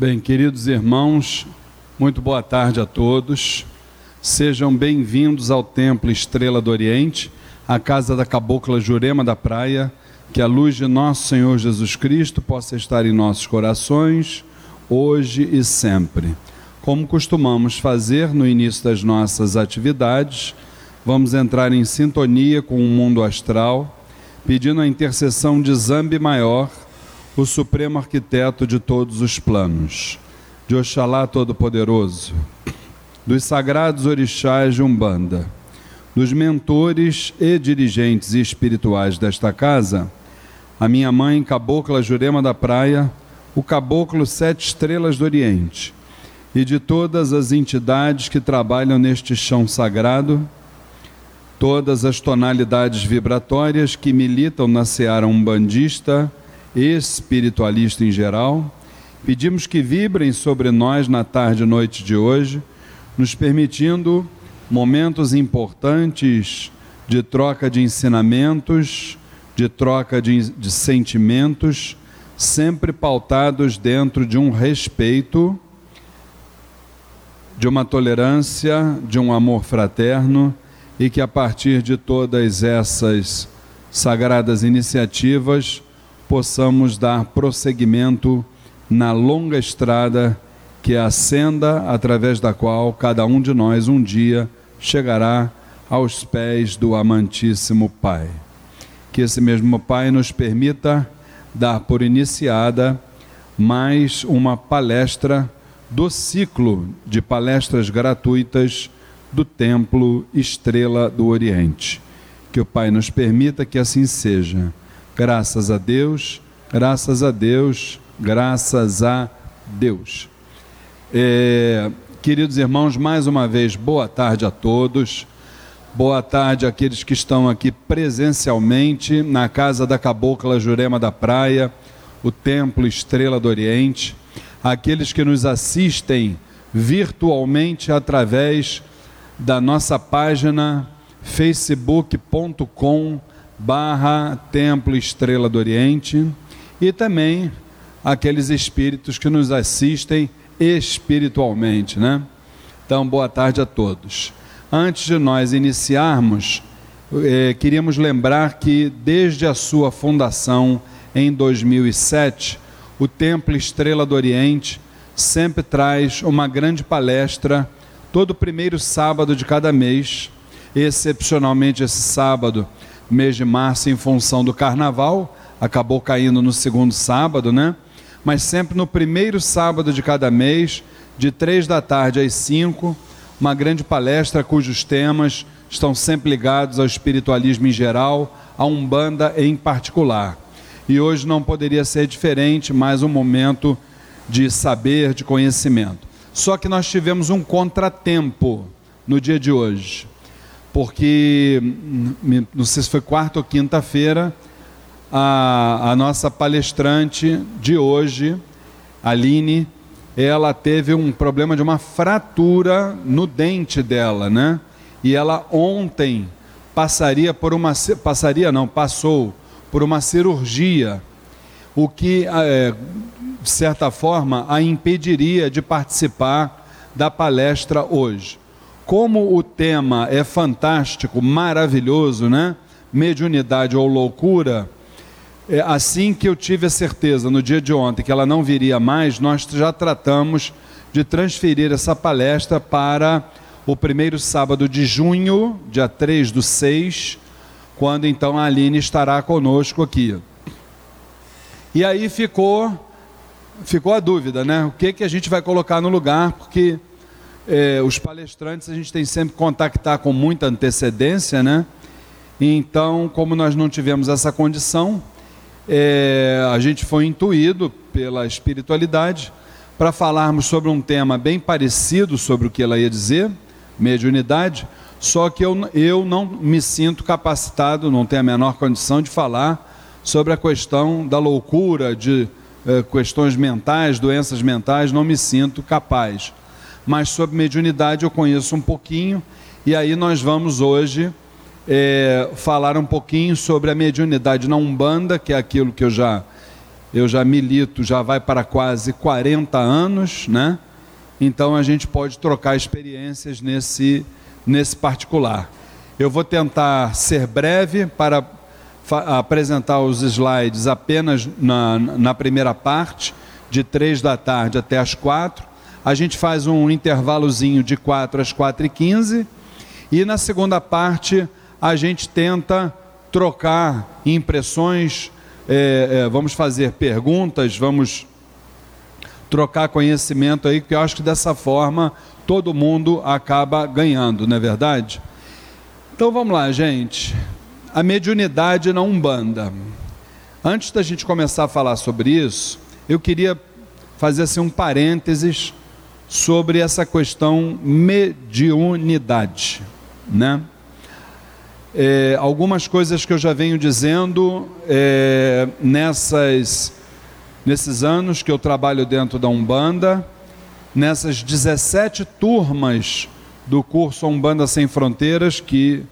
Bem, queridos irmãos, muito boa tarde a todos. Sejam bem-vindos ao Templo Estrela do Oriente, a casa da Cabocla Jurema da Praia. Que a luz de nosso Senhor Jesus Cristo possa estar em nossos corações, hoje e sempre. Como costumamos fazer no início das nossas atividades, vamos entrar em sintonia com o mundo astral, pedindo a intercessão de Zambi Maior o supremo arquiteto de todos os planos, de Oxalá Todo-Poderoso, dos sagrados orixás de Umbanda, dos mentores e dirigentes espirituais desta casa, a minha mãe, Cabocla Jurema da Praia, o Caboclo Sete Estrelas do Oriente, e de todas as entidades que trabalham neste chão sagrado, todas as tonalidades vibratórias que militam na seara umbandista, espiritualista em geral, pedimos que vibrem sobre nós na tarde e noite de hoje, nos permitindo momentos importantes de troca de ensinamentos, de troca de, de sentimentos, sempre pautados dentro de um respeito, de uma tolerância, de um amor fraterno e que a partir de todas essas sagradas iniciativas possamos dar prosseguimento na longa estrada que é a senda através da qual cada um de nós um dia chegará aos pés do amantíssimo Pai. Que esse mesmo Pai nos permita dar por iniciada mais uma palestra do ciclo de palestras gratuitas do Templo Estrela do Oriente. Que o Pai nos permita que assim seja Graças a Deus, graças a Deus, graças a Deus. É, queridos irmãos, mais uma vez, boa tarde a todos. Boa tarde àqueles que estão aqui presencialmente na casa da Cabocla Jurema da Praia, o Templo Estrela do Oriente, aqueles que nos assistem virtualmente através da nossa página facebook.com barra Templo Estrela do Oriente e também aqueles espíritos que nos assistem espiritualmente, né? Então, boa tarde a todos. Antes de nós iniciarmos, eh, queríamos lembrar que desde a sua fundação em 2007, o Templo Estrela do Oriente sempre traz uma grande palestra todo primeiro sábado de cada mês. Excepcionalmente esse sábado mês de março em função do carnaval, acabou caindo no segundo sábado, né? Mas sempre no primeiro sábado de cada mês, de três da tarde às cinco, uma grande palestra cujos temas estão sempre ligados ao espiritualismo em geral, a Umbanda em particular. E hoje não poderia ser diferente, mais um momento de saber, de conhecimento. Só que nós tivemos um contratempo no dia de hoje porque não sei se foi quarta ou quinta-feira, a, a nossa palestrante de hoje, Aline, ela teve um problema de uma fratura no dente dela, né? E ela ontem passaria por uma passaria não, passou por uma cirurgia, o que é, de certa forma a impediria de participar da palestra hoje. Como o tema é fantástico, maravilhoso, né? Mediunidade ou loucura. É, assim que eu tive a certeza no dia de ontem que ela não viria mais, nós já tratamos de transferir essa palestra para o primeiro sábado de junho, dia 3 do 6, quando então a Aline estará conosco aqui. E aí ficou ficou a dúvida, né? O que que a gente vai colocar no lugar, porque é, os palestrantes a gente tem sempre que contactar com muita antecedência, né? Então, como nós não tivemos essa condição, é, a gente foi intuído pela espiritualidade para falarmos sobre um tema bem parecido sobre o que ela ia dizer, mediunidade, só que eu, eu não me sinto capacitado, não tenho a menor condição de falar sobre a questão da loucura, de é, questões mentais, doenças mentais, não me sinto capaz mas sobre mediunidade eu conheço um pouquinho, e aí nós vamos hoje é, falar um pouquinho sobre a mediunidade na Umbanda, que é aquilo que eu já eu já milito, já vai para quase 40 anos, né? Então a gente pode trocar experiências nesse, nesse particular. Eu vou tentar ser breve para apresentar os slides apenas na, na primeira parte, de três da tarde até as quatro. A gente faz um intervalozinho de 4 às 4 e 15 e na segunda parte a gente tenta trocar impressões, é, é, vamos fazer perguntas, vamos trocar conhecimento aí, porque eu acho que dessa forma todo mundo acaba ganhando, não é verdade? Então vamos lá, gente. A mediunidade na Umbanda. Antes da gente começar a falar sobre isso, eu queria fazer assim um parênteses sobre essa questão mediunidade, né? É, algumas coisas que eu já venho dizendo é, nessas, nesses anos que eu trabalho dentro da Umbanda, nessas 17 turmas do curso Umbanda Sem Fronteiras, que,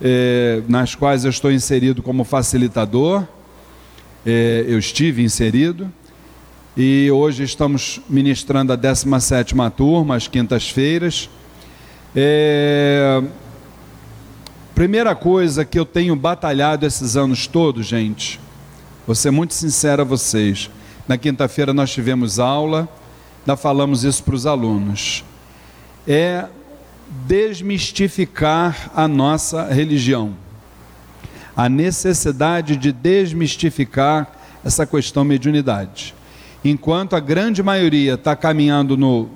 é, nas quais eu estou inserido como facilitador, é, eu estive inserido, e hoje estamos ministrando a 17ª turma, às quintas-feiras. É... Primeira coisa que eu tenho batalhado esses anos todos, gente, vou ser muito sincero a vocês. Na quinta-feira nós tivemos aula, ainda falamos isso para os alunos. É desmistificar a nossa religião. A necessidade de desmistificar essa questão mediunidade enquanto a grande maioria está caminhando no,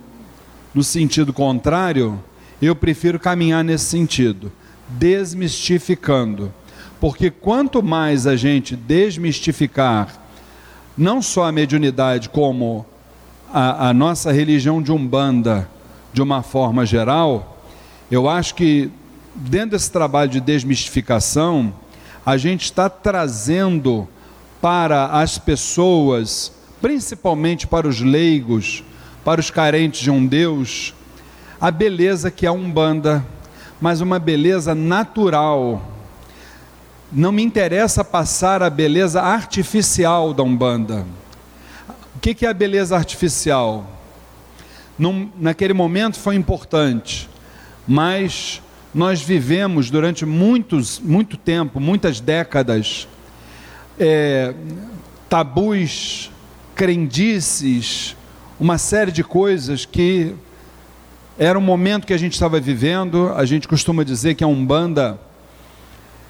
no sentido contrário, eu prefiro caminhar nesse sentido, desmistificando. Porque quanto mais a gente desmistificar, não só a mediunidade, como a, a nossa religião de Umbanda, de uma forma geral, eu acho que dentro desse trabalho de desmistificação, a gente está trazendo para as pessoas principalmente para os leigos, para os carentes de um Deus, a beleza que é a Umbanda, mas uma beleza natural. Não me interessa passar a beleza artificial da Umbanda. O que é a beleza artificial? Num, naquele momento foi importante, mas nós vivemos durante muitos, muito tempo, muitas décadas, é, tabus crendices, uma série de coisas que era um momento que a gente estava vivendo. A gente costuma dizer que a Umbanda,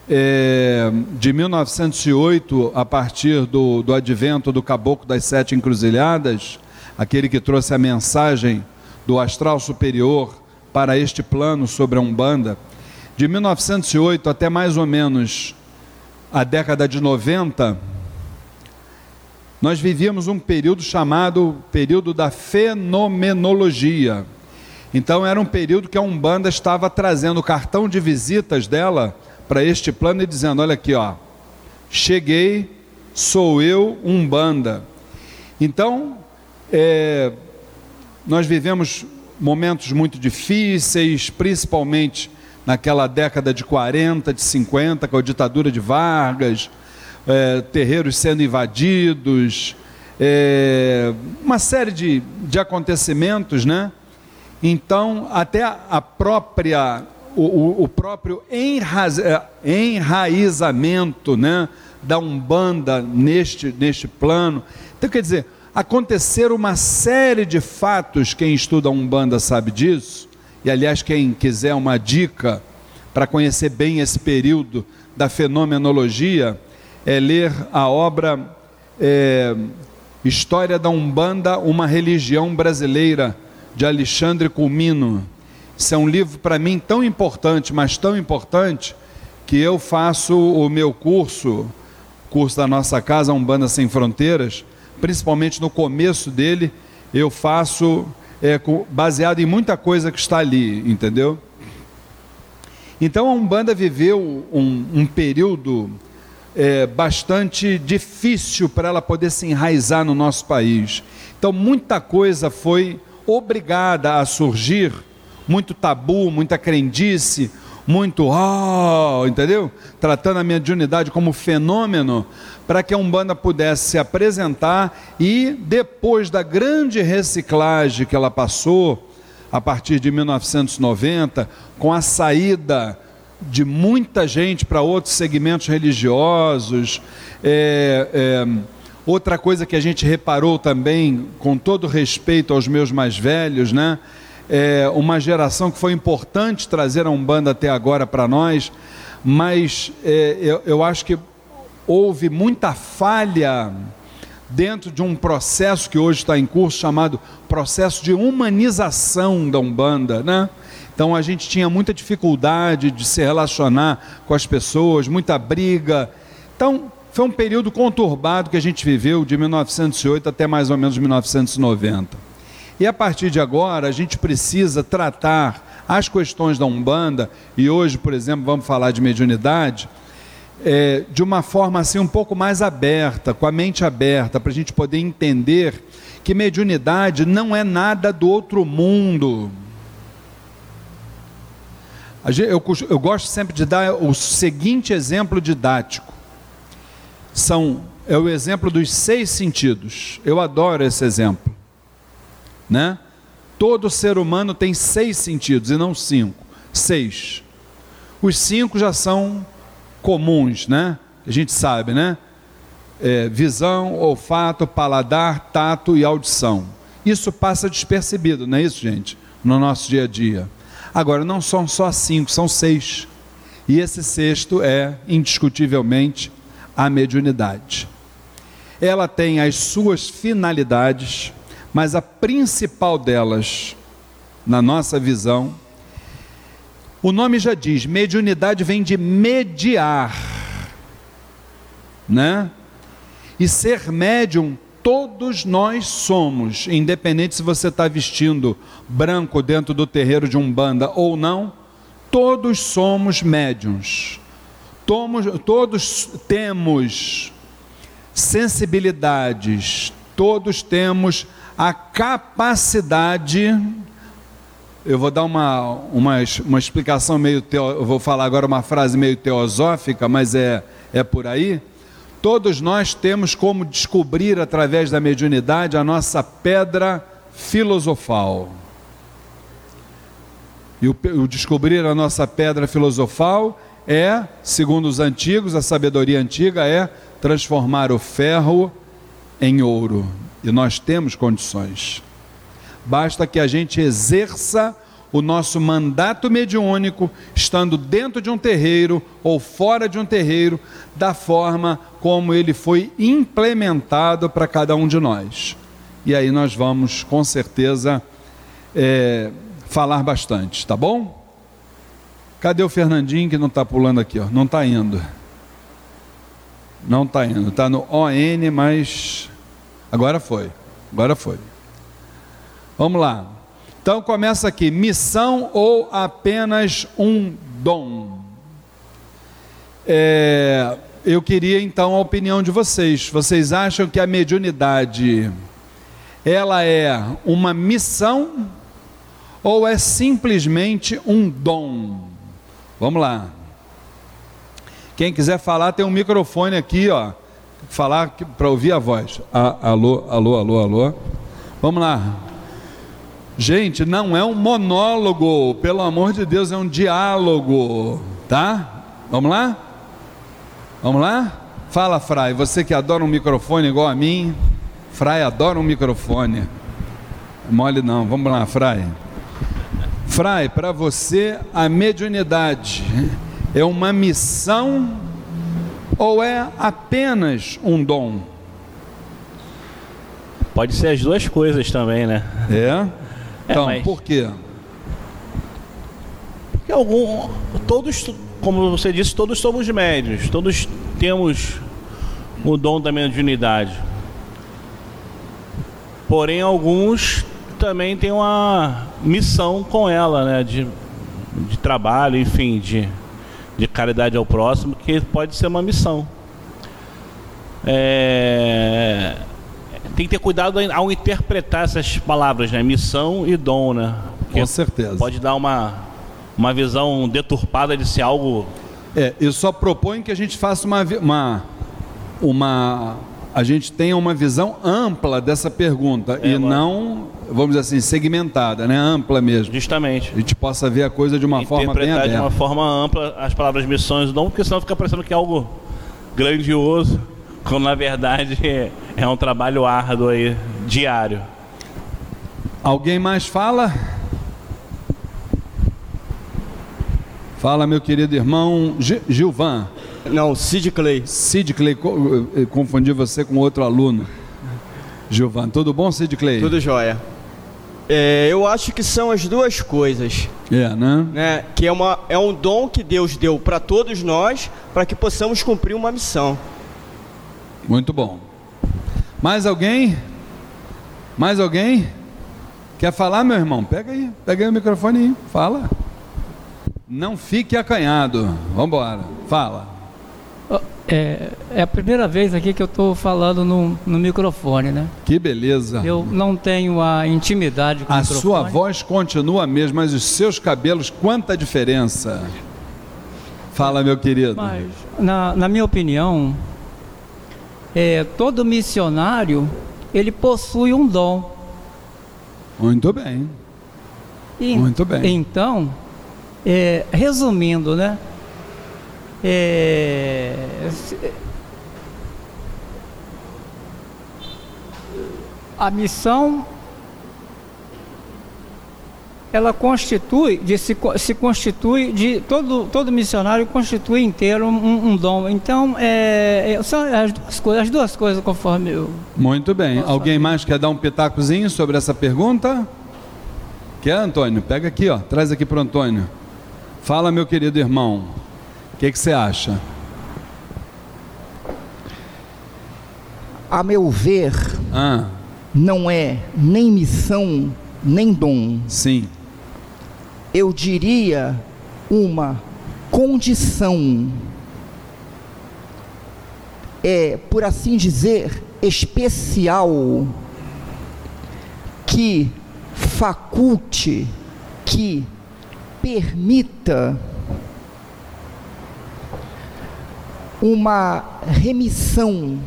é, de 1908, a partir do, do advento do Caboclo das Sete Encruzilhadas, aquele que trouxe a mensagem do astral superior para este plano sobre a Umbanda, de 1908 até mais ou menos a década de 90, nós vivíamos um período chamado período da fenomenologia. Então era um período que a Umbanda estava trazendo o cartão de visitas dela para este plano e dizendo: olha aqui, ó, cheguei, sou eu, Umbanda. Então, é, nós vivemos momentos muito difíceis, principalmente naquela década de 40, de 50, com a ditadura de Vargas, é, terreiros sendo invadidos, é, uma série de, de acontecimentos, né? Então, até a própria, o, o próprio é, enraizamento né, da Umbanda neste, neste plano. Então, quer dizer, aconteceram uma série de fatos, quem estuda Umbanda sabe disso, e aliás, quem quiser uma dica para conhecer bem esse período da fenomenologia, é ler a obra é, História da Umbanda, uma religião brasileira, de Alexandre Culmino. Isso é um livro para mim tão importante, mas tão importante, que eu faço o meu curso, curso da nossa casa Umbanda Sem Fronteiras, principalmente no começo dele, eu faço é, baseado em muita coisa que está ali, entendeu? Então a Umbanda viveu um, um período é, bastante difícil para ela poder se enraizar no nosso país. Então, muita coisa foi obrigada a surgir, muito tabu, muita crendice, muito, oh, entendeu? Tratando a mediunidade como fenômeno, para que a Umbanda pudesse se apresentar e, depois da grande reciclagem que ela passou, a partir de 1990, com a saída de muita gente para outros segmentos religiosos, é, é, outra coisa que a gente reparou também, com todo respeito aos meus mais velhos, né? é, uma geração que foi importante trazer a Umbanda até agora para nós, mas é, eu, eu acho que houve muita falha dentro de um processo que hoje está em curso chamado processo de humanização da Umbanda, né? Então a gente tinha muita dificuldade de se relacionar com as pessoas, muita briga. Então foi um período conturbado que a gente viveu de 1908 até mais ou menos 1990. E a partir de agora, a gente precisa tratar as questões da Umbanda, e hoje, por exemplo, vamos falar de mediunidade, é, de uma forma assim um pouco mais aberta, com a mente aberta, para a gente poder entender que mediunidade não é nada do outro mundo. Eu, eu gosto sempre de dar o seguinte exemplo didático. São, é o exemplo dos seis sentidos. Eu adoro esse exemplo né? Todo ser humano tem seis sentidos e não cinco. Seis. Os cinco já são comuns, né? A gente sabe, né? É, visão, olfato, paladar, tato e audição. Isso passa despercebido, não é isso, gente? No nosso dia a dia. Agora, não são só cinco, são seis. E esse sexto é, indiscutivelmente, a mediunidade. Ela tem as suas finalidades, mas a principal delas, na nossa visão, o nome já diz, mediunidade vem de mediar, né? E ser médium, todos nós somos, independente se você está vestindo branco dentro do terreiro de Umbanda ou não, todos somos médiums. Todos, temos sensibilidades, todos temos a capacidade. Eu vou dar uma, uma, uma explicação meio. Teo, eu vou falar agora uma frase meio teosófica, mas é, é por aí. Todos nós temos como descobrir através da mediunidade a nossa pedra filosofal. E o, o descobrir a nossa pedra filosofal é, segundo os antigos, a sabedoria antiga é transformar o ferro em ouro. E nós temos condições. Basta que a gente exerça o nosso mandato mediúnico, estando dentro de um terreiro ou fora de um terreiro, da forma como ele foi implementado para cada um de nós. E aí nós vamos, com certeza, é, falar bastante, tá bom? Cadê o Fernandinho que não está pulando aqui? Ó? Não está indo. Não está indo. Está no ON, mas Agora foi. Agora foi. Vamos lá. Então começa aqui: missão ou apenas um dom? É, eu queria então a opinião de vocês. Vocês acham que a mediunidade ela é uma missão ou é simplesmente um dom? Vamos lá. Quem quiser falar tem um microfone aqui, ó falar para ouvir a voz. Ah, alô, alô, alô, alô. Vamos lá. Gente, não é um monólogo, pelo amor de Deus, é um diálogo, tá? Vamos lá? Vamos lá? Fala, Frai, você que adora um microfone igual a mim. Frai adora um microfone. Mole não, vamos lá, Frai. Frai, para você a mediunidade é uma missão ou é apenas um dom? Pode ser as duas coisas também, né? É? Então, é, mas... por quê? Porque algum, todos, como você disse, todos somos médios, todos temos o dom da mediunidade. Porém, alguns também têm uma missão com ela, né? De, de trabalho, enfim, de de caridade ao próximo, que pode ser uma missão. É... Tem que ter cuidado ao interpretar essas palavras, né? Missão e dom, né? Porque Com certeza. Pode dar uma, uma visão deturpada de ser algo. É, eu só proponho que a gente faça uma, uma, uma a gente tenha uma visão ampla dessa pergunta é, e mano. não, vamos dizer assim, segmentada, né? Ampla mesmo. Justamente. A gente possa ver a coisa de uma forma bem aberta. de uma forma ampla as palavras missões, não porque senão fica parecendo que é algo grandioso, quando na verdade é um trabalho árduo aí, diário. Alguém mais fala? Fala, meu querido irmão Gilvan. Não, Sid Clay. Sid Clay, confundi você com outro aluno. Gilvan, tudo bom, Sid Clay? Tudo jóia. É, eu acho que são as duas coisas. É, né? né? Que é, uma, é um dom que Deus deu para todos nós, para que possamos cumprir uma missão. Muito bom. Mais alguém? Mais alguém? Quer falar, meu irmão? Pega aí, pega aí o microfone aí, fala. Não fique acanhado. Vamos embora. Fala. É, é, a primeira vez aqui que eu estou falando no, no, microfone, né? Que beleza. Eu não tenho a intimidade com a o microfone. A sua voz continua a mesma, mas os seus cabelos, quanta diferença. Fala, meu querido. Mas, na, na minha opinião, é, todo missionário, ele possui um dom. Muito bem. E, Muito bem. Então, é, resumindo, né? É, a missão ela constitui de se, se constitui de todo todo missionário constitui inteiro um, um dom então é, é, são as duas coisas as duas coisas conforme eu muito bem alguém mais quer dar um pitacozinho sobre essa pergunta quer Antônio pega aqui ó traz aqui para o Antônio Fala, meu querido irmão, o que, que você acha? A meu ver, ah. não é nem missão, nem dom. Sim. Eu diria uma condição, é, por assim dizer, especial, que faculte, que permita uma remissão,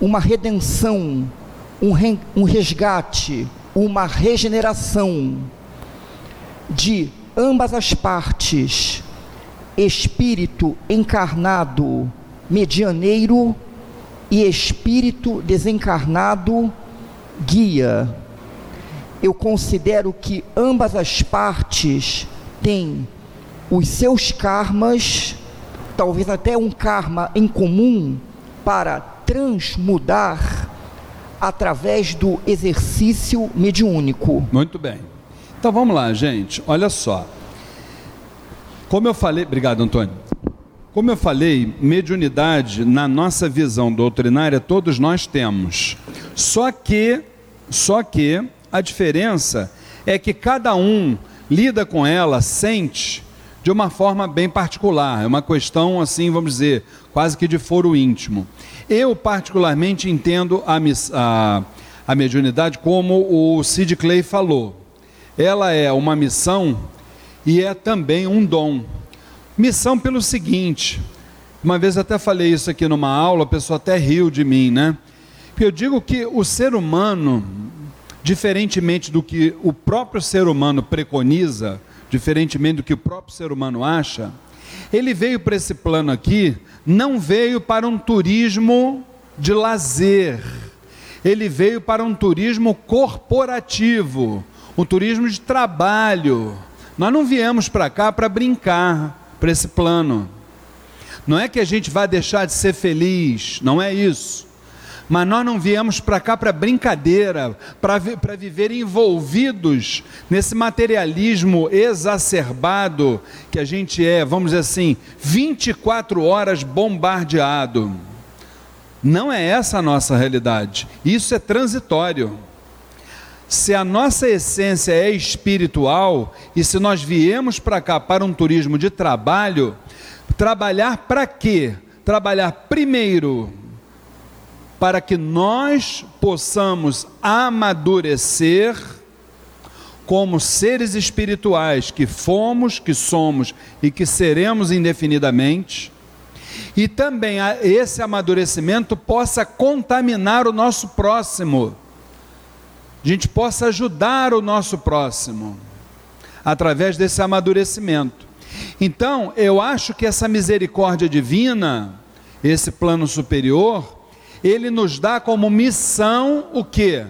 uma redenção, um, um resgate, uma regeneração de ambas as partes, espírito encarnado medianeiro e espírito desencarnado guia. Eu considero que ambas as partes tem os seus karmas, talvez até um karma em comum, para transmudar através do exercício mediúnico. Muito bem. Então vamos lá, gente. Olha só. Como eu falei, obrigado, Antônio. Como eu falei, mediunidade na nossa visão doutrinária todos nós temos. Só que, só que a diferença é que cada um lida com ela, sente de uma forma bem particular. É uma questão, assim, vamos dizer, quase que de foro íntimo. Eu, particularmente, entendo a, a, a mediunidade como o Sid Clay falou. Ela é uma missão e é também um dom. Missão pelo seguinte: uma vez até falei isso aqui numa aula, a pessoa até riu de mim, né? Eu digo que o ser humano, diferentemente do que o próprio ser humano preconiza, diferentemente do que o próprio ser humano acha, ele veio para esse plano aqui, não veio para um turismo de lazer, ele veio para um turismo corporativo, um turismo de trabalho. Nós não viemos para cá para brincar, para esse plano. Não é que a gente vai deixar de ser feliz, não é isso. Mas nós não viemos para cá para brincadeira, para viver envolvidos nesse materialismo exacerbado que a gente é, vamos dizer assim, 24 horas bombardeado. Não é essa a nossa realidade. Isso é transitório. Se a nossa essência é espiritual e se nós viemos para cá para um turismo de trabalho, trabalhar para quê? Trabalhar primeiro para que nós possamos amadurecer como seres espirituais que fomos, que somos e que seremos indefinidamente, e também esse amadurecimento possa contaminar o nosso próximo, a gente possa ajudar o nosso próximo através desse amadurecimento. Então, eu acho que essa misericórdia divina, esse plano superior, ele nos dá como missão o quê?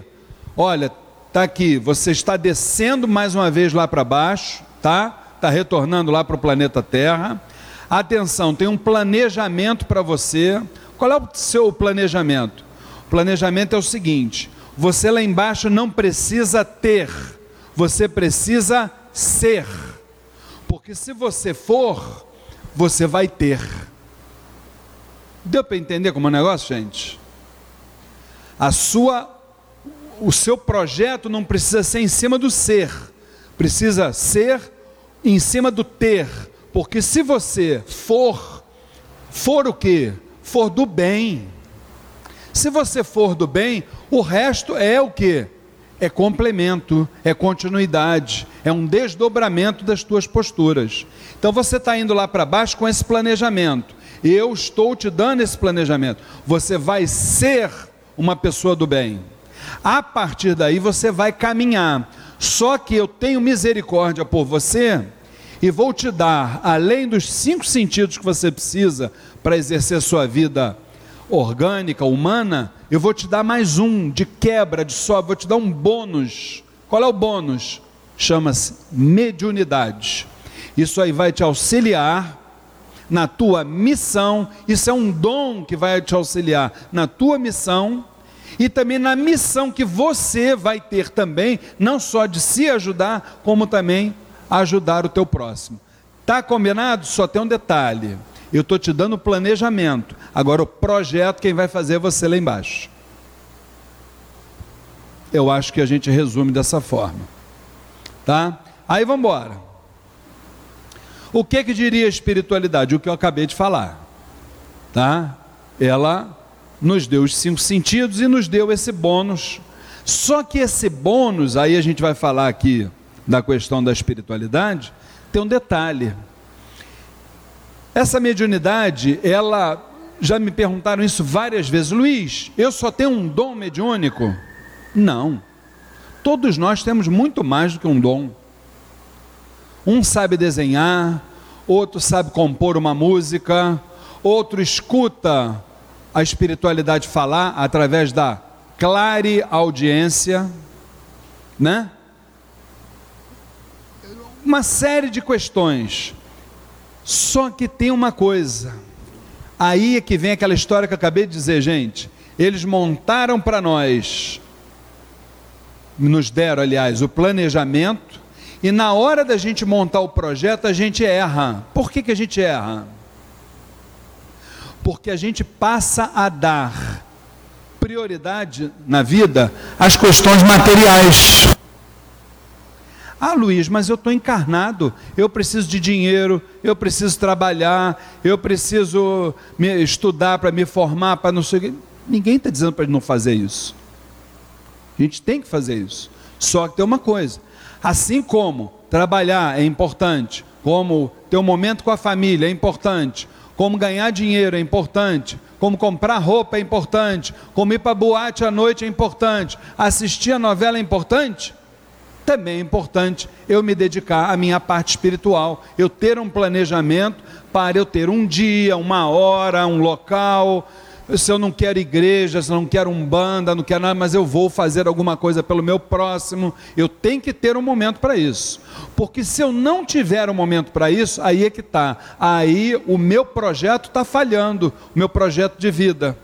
Olha, tá aqui, você está descendo mais uma vez lá para baixo, tá? Está retornando lá para o planeta Terra. Atenção, tem um planejamento para você. Qual é o seu planejamento? O planejamento é o seguinte: você lá embaixo não precisa ter, você precisa ser. Porque se você for, você vai ter. Deu para entender como é o negócio, gente? A sua o seu projeto não precisa ser em cima do ser, precisa ser em cima do ter, porque se você for, for o que? For do bem. Se você for do bem, o resto é o que? É complemento, é continuidade, é um desdobramento das tuas posturas. Então você está indo lá para baixo com esse planejamento. Eu estou te dando esse planejamento. Você vai ser uma pessoa do bem. A partir daí você vai caminhar. Só que eu tenho misericórdia por você e vou te dar, além dos cinco sentidos que você precisa para exercer sua vida orgânica, humana, eu vou te dar mais um de quebra, de só, vou te dar um bônus. Qual é o bônus? Chama-se mediunidade. Isso aí vai te auxiliar na tua missão, isso é um dom que vai te auxiliar na tua missão e também na missão que você vai ter também, não só de se ajudar, como também ajudar o teu próximo. Tá combinado? Só tem um detalhe. Eu estou te dando o planejamento. Agora o projeto quem vai fazer é você lá embaixo. Eu acho que a gente resume dessa forma. Tá? Aí vamos embora. O que que diria a espiritualidade? O que eu acabei de falar. Tá? Ela nos deu os cinco sentidos e nos deu esse bônus. Só que esse bônus, aí a gente vai falar aqui da questão da espiritualidade, tem um detalhe. Essa mediunidade, ela já me perguntaram isso várias vezes, Luiz, eu só tenho um dom mediúnico? Não. Todos nós temos muito mais do que um dom. Um sabe desenhar, outro sabe compor uma música, outro escuta a espiritualidade falar através da clare audiência, né? Uma série de questões. Só que tem uma coisa. Aí é que vem aquela história que eu acabei de dizer, gente. Eles montaram para nós, nos deram, aliás, o planejamento, e na hora da gente montar o projeto, a gente erra. Por que, que a gente erra? porque a gente passa a dar prioridade na vida às questões materiais. Ah, Luiz, mas eu estou encarnado, eu preciso de dinheiro, eu preciso trabalhar, eu preciso estudar para me formar, para não sei Ninguém está dizendo para não fazer isso. A gente tem que fazer isso. Só que tem uma coisa: assim como trabalhar é importante, como ter um momento com a família é importante, como ganhar dinheiro é importante, como comprar roupa é importante, como ir para boate à noite é importante, assistir a novela é importante, também é importante eu me dedicar à minha parte espiritual, eu ter um planejamento para eu ter um dia, uma hora, um local, se eu não quero igreja, se eu não quero um banda, não quero nada, mas eu vou fazer alguma coisa pelo meu próximo, eu tenho que ter um momento para isso. Porque se eu não tiver um momento para isso, aí é que está. Aí o meu projeto está falhando, o meu projeto de vida.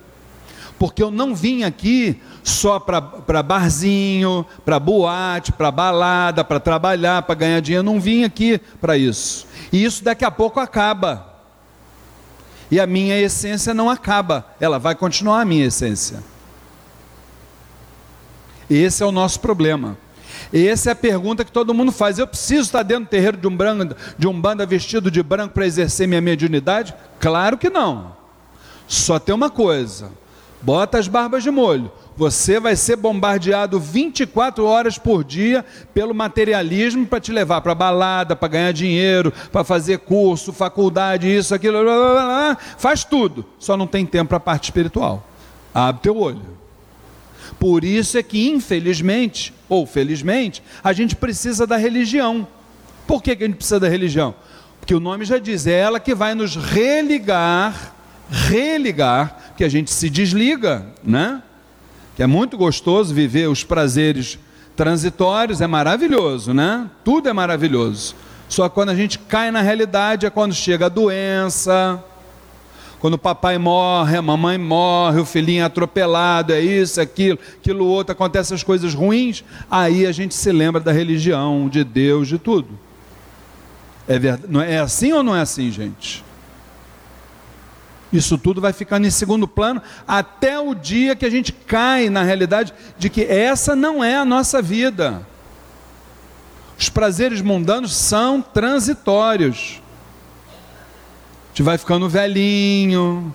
Porque eu não vim aqui só para barzinho, para boate, para balada, para trabalhar, para ganhar dinheiro, eu não vim aqui para isso. E isso daqui a pouco acaba e a minha essência não acaba, ela vai continuar a minha essência. Esse é o nosso problema. Essa é a pergunta que todo mundo faz. Eu preciso estar dentro do terreiro de um, branco, de um banda vestido de branco para exercer minha mediunidade? Claro que não. Só tem uma coisa: Bota as barbas de molho. Você vai ser bombardeado 24 horas por dia pelo materialismo para te levar para balada, para ganhar dinheiro, para fazer curso, faculdade, isso, aquilo, blá, blá, blá, faz tudo. Só não tem tempo para a parte espiritual. Abre teu olho. Por isso é que, infelizmente, ou felizmente, a gente precisa da religião. Por que, que a gente precisa da religião? Porque o nome já diz, é ela que vai nos religar, religar, que a gente se desliga, né? Que é muito gostoso viver os prazeres transitórios, é maravilhoso, né? Tudo é maravilhoso. Só que quando a gente cai na realidade é quando chega a doença, quando o papai morre, a mamãe morre, o filhinho é atropelado, é isso, é aquilo, aquilo outro, acontecem as coisas ruins, aí a gente se lembra da religião, de Deus, de tudo. É, verdade, é, é assim ou não é assim, gente? Isso tudo vai ficando em segundo plano até o dia que a gente cai na realidade de que essa não é a nossa vida. Os prazeres mundanos são transitórios. A gente vai ficando velhinho,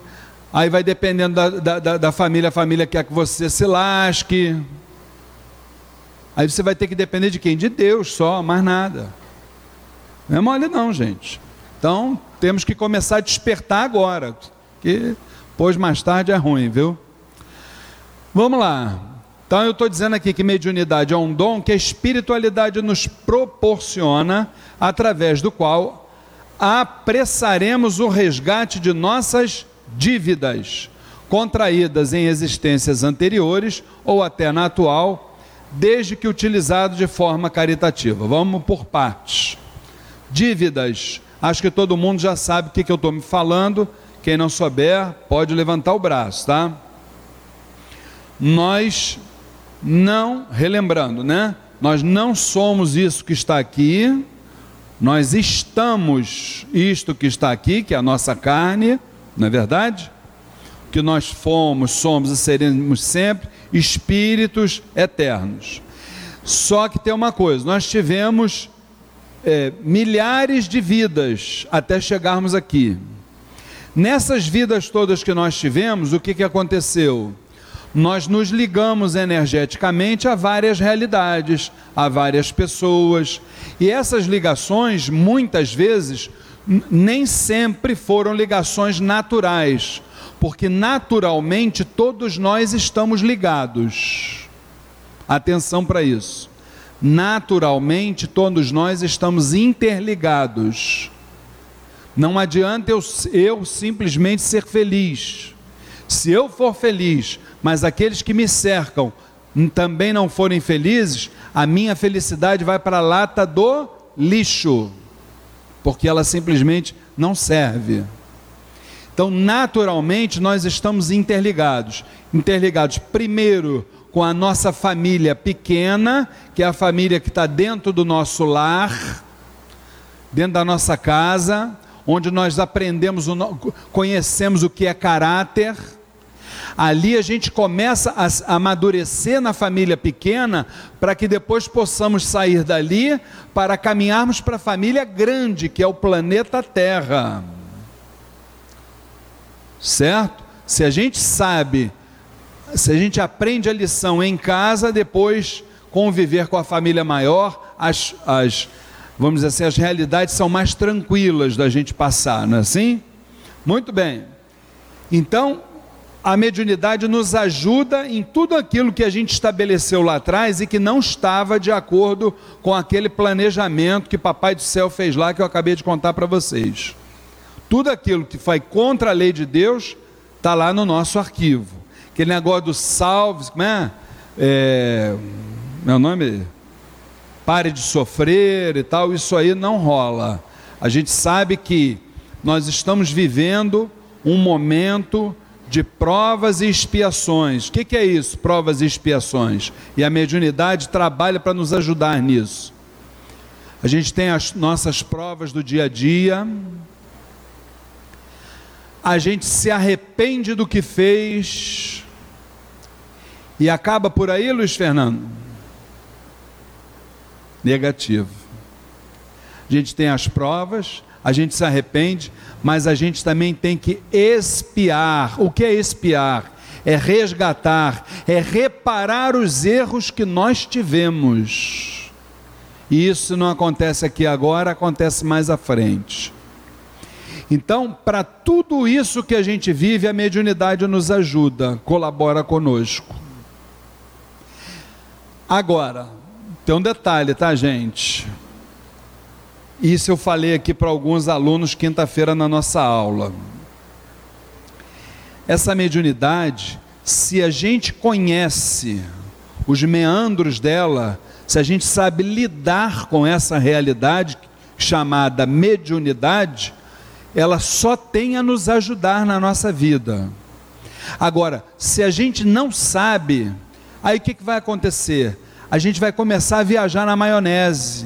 aí vai dependendo da, da, da família, a família quer que você se lasque. Aí você vai ter que depender de quem? De Deus só, mais nada. Não é mole não, gente. Então, temos que começar a despertar agora, que pois mais tarde é ruim, viu? Vamos lá. Então eu estou dizendo aqui que mediunidade é um dom que a espiritualidade nos proporciona, através do qual apressaremos o resgate de nossas dívidas, contraídas em existências anteriores ou até na atual, desde que utilizado de forma caritativa. Vamos por partes. Dívidas. Acho que todo mundo já sabe o que, que eu estou me falando. Quem não souber, pode levantar o braço, tá? Nós não, relembrando, né? Nós não somos isso que está aqui, nós estamos isto que está aqui, que é a nossa carne, não é verdade? Que nós fomos, somos e seremos sempre espíritos eternos. Só que tem uma coisa: nós tivemos é, milhares de vidas até chegarmos aqui. Nessas vidas todas que nós tivemos, o que, que aconteceu? Nós nos ligamos energeticamente a várias realidades, a várias pessoas, e essas ligações, muitas vezes, nem sempre foram ligações naturais, porque naturalmente todos nós estamos ligados. Atenção para isso naturalmente todos nós estamos interligados. Não adianta eu, eu simplesmente ser feliz. Se eu for feliz, mas aqueles que me cercam também não forem felizes, a minha felicidade vai para a lata do lixo, porque ela simplesmente não serve. Então, naturalmente, nós estamos interligados. Interligados, primeiro, com a nossa família pequena, que é a família que está dentro do nosso lar, dentro da nossa casa, onde nós aprendemos, conhecemos o que é caráter. Ali a gente começa a amadurecer na família pequena, para que depois possamos sair dali para caminharmos para a família grande, que é o planeta Terra. Certo? Se a gente sabe se a gente aprende a lição em casa, depois conviver com a família maior, as, as vamos dizer assim, as realidades são mais tranquilas da gente passar, não é assim? Muito bem. Então, a mediunidade nos ajuda em tudo aquilo que a gente estabeleceu lá atrás e que não estava de acordo com aquele planejamento que Papai do Céu fez lá, que eu acabei de contar para vocês. Tudo aquilo que foi contra a lei de Deus está lá no nosso arquivo. Aquele negócio do salve, como é? é meu nome? Pare de sofrer e tal, isso aí não rola. A gente sabe que nós estamos vivendo um momento de provas e expiações. O que, que, é isso, provas e expiações? E a mediunidade trabalha para nos ajudar nisso. A gente tem as nossas provas do dia a dia, a gente se arrepende do que fez, e acaba por aí, Luiz Fernando? Negativo. A gente tem as provas, a gente se arrepende, mas a gente também tem que espiar. O que é espiar? é resgatar, é reparar os erros que nós tivemos. E isso não acontece aqui agora, acontece mais à frente. Então, para tudo isso que a gente vive, a mediunidade nos ajuda, colabora conosco. Agora, tem um detalhe, tá, gente? Isso eu falei aqui para alguns alunos quinta-feira na nossa aula. Essa mediunidade, se a gente conhece os meandros dela, se a gente sabe lidar com essa realidade chamada mediunidade, ela só tem a nos ajudar na nossa vida. Agora, se a gente não sabe, aí o que, que vai acontecer? A gente vai começar a viajar na maionese,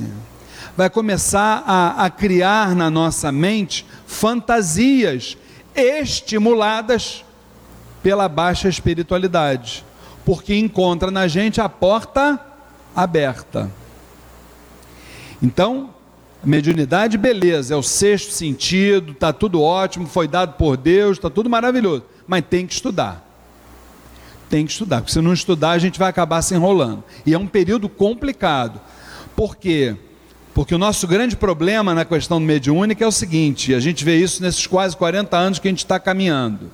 vai começar a, a criar na nossa mente fantasias estimuladas pela baixa espiritualidade, porque encontra na gente a porta aberta. Então, Mediunidade, beleza, é o sexto sentido, está tudo ótimo, foi dado por Deus, está tudo maravilhoso, mas tem que estudar. Tem que estudar, porque se não estudar, a gente vai acabar se enrolando. E é um período complicado. Por quê? Porque o nosso grande problema na questão mediúnica é o seguinte: a gente vê isso nesses quase 40 anos que a gente está caminhando.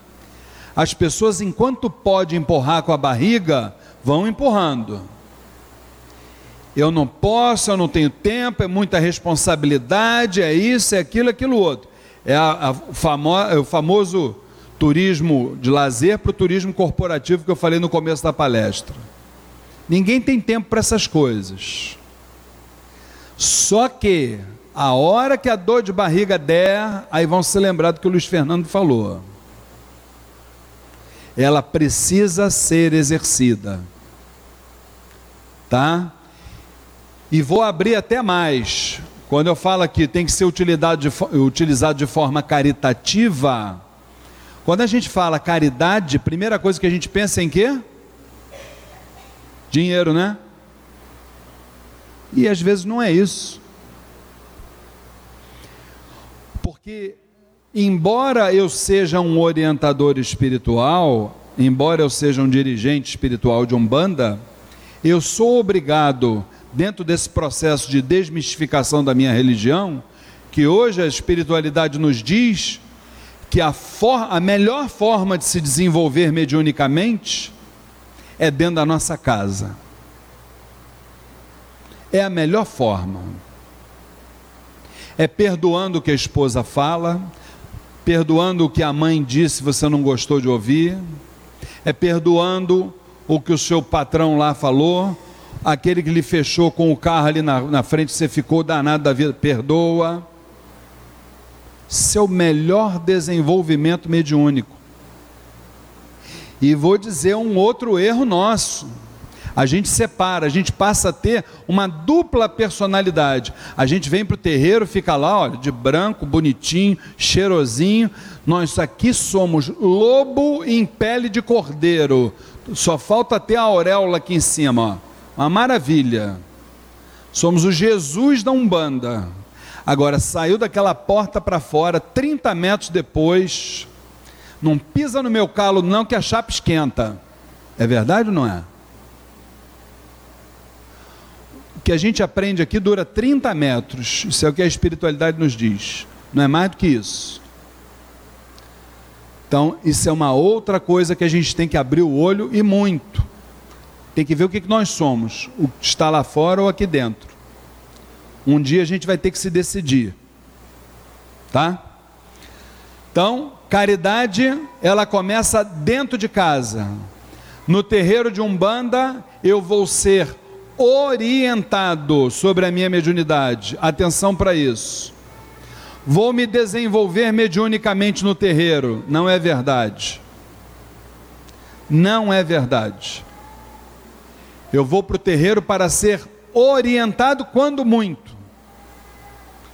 As pessoas, enquanto pode empurrar com a barriga, vão empurrando eu não posso, eu não tenho tempo, é muita responsabilidade, é isso, é aquilo, é aquilo outro. É a, a famo, é o famoso turismo de lazer para o turismo corporativo que eu falei no começo da palestra. Ninguém tem tempo para essas coisas. Só que a hora que a dor de barriga der, aí vão se lembrar do que o Luiz Fernando falou. Ela precisa ser exercida. Tá? E vou abrir até mais. Quando eu falo aqui tem que ser utilizado de, utilizado de forma caritativa, quando a gente fala caridade, primeira coisa que a gente pensa em quê? Dinheiro, né? E às vezes não é isso. Porque, embora eu seja um orientador espiritual, embora eu seja um dirigente espiritual de Umbanda, eu sou obrigado dentro desse processo de desmistificação da minha religião, que hoje a espiritualidade nos diz que a, for, a melhor forma de se desenvolver mediunicamente é dentro da nossa casa. É a melhor forma. É perdoando o que a esposa fala, perdoando o que a mãe disse você não gostou de ouvir, é perdoando o que o seu patrão lá falou, aquele que lhe fechou com o carro ali na, na frente, você ficou danado da vida, perdoa. Seu melhor desenvolvimento mediúnico. E vou dizer um outro erro nosso. A gente separa, a gente passa a ter uma dupla personalidade. A gente vem para o terreiro, fica lá, olha, de branco, bonitinho, cheirosinho. Nós aqui somos lobo em pele de cordeiro. Só falta ter a auréola aqui em cima, ó. Uma maravilha. Somos o Jesus da Umbanda. Agora, saiu daquela porta para fora, 30 metros depois, não pisa no meu calo, não, que a chapa esquenta. É verdade ou não é? O que a gente aprende aqui dura 30 metros. Isso é o que a espiritualidade nos diz. Não é mais do que isso. Então, isso é uma outra coisa que a gente tem que abrir o olho e muito. Tem que ver o que nós somos, o que está lá fora ou aqui dentro. Um dia a gente vai ter que se decidir. Tá? Então, caridade, ela começa dentro de casa. No terreiro de Umbanda, eu vou ser orientado sobre a minha mediunidade. Atenção para isso. Vou me desenvolver mediunicamente no terreiro. Não é verdade. Não é verdade. Eu vou para o terreiro para ser orientado quando muito.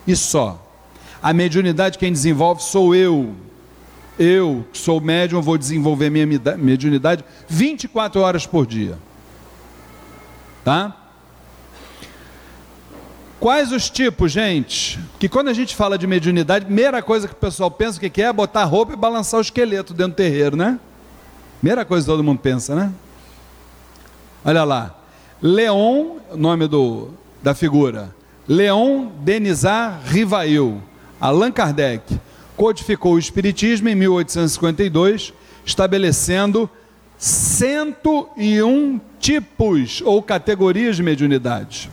E só. A mediunidade quem desenvolve sou eu. Eu, que sou médium, vou desenvolver minha mediunidade 24 horas por dia. Tá? Quais os tipos, gente? Que quando a gente fala de mediunidade, primeira coisa que o pessoal pensa que é, é botar roupa e balançar o esqueleto dentro do terreiro, né? Primeira coisa que todo mundo pensa, né? Olha lá. Leon, nome do, da figura. Leon Denisard Rivail. Allan Kardec codificou o Espiritismo em 1852, estabelecendo 101 tipos ou categorias de mediunidade.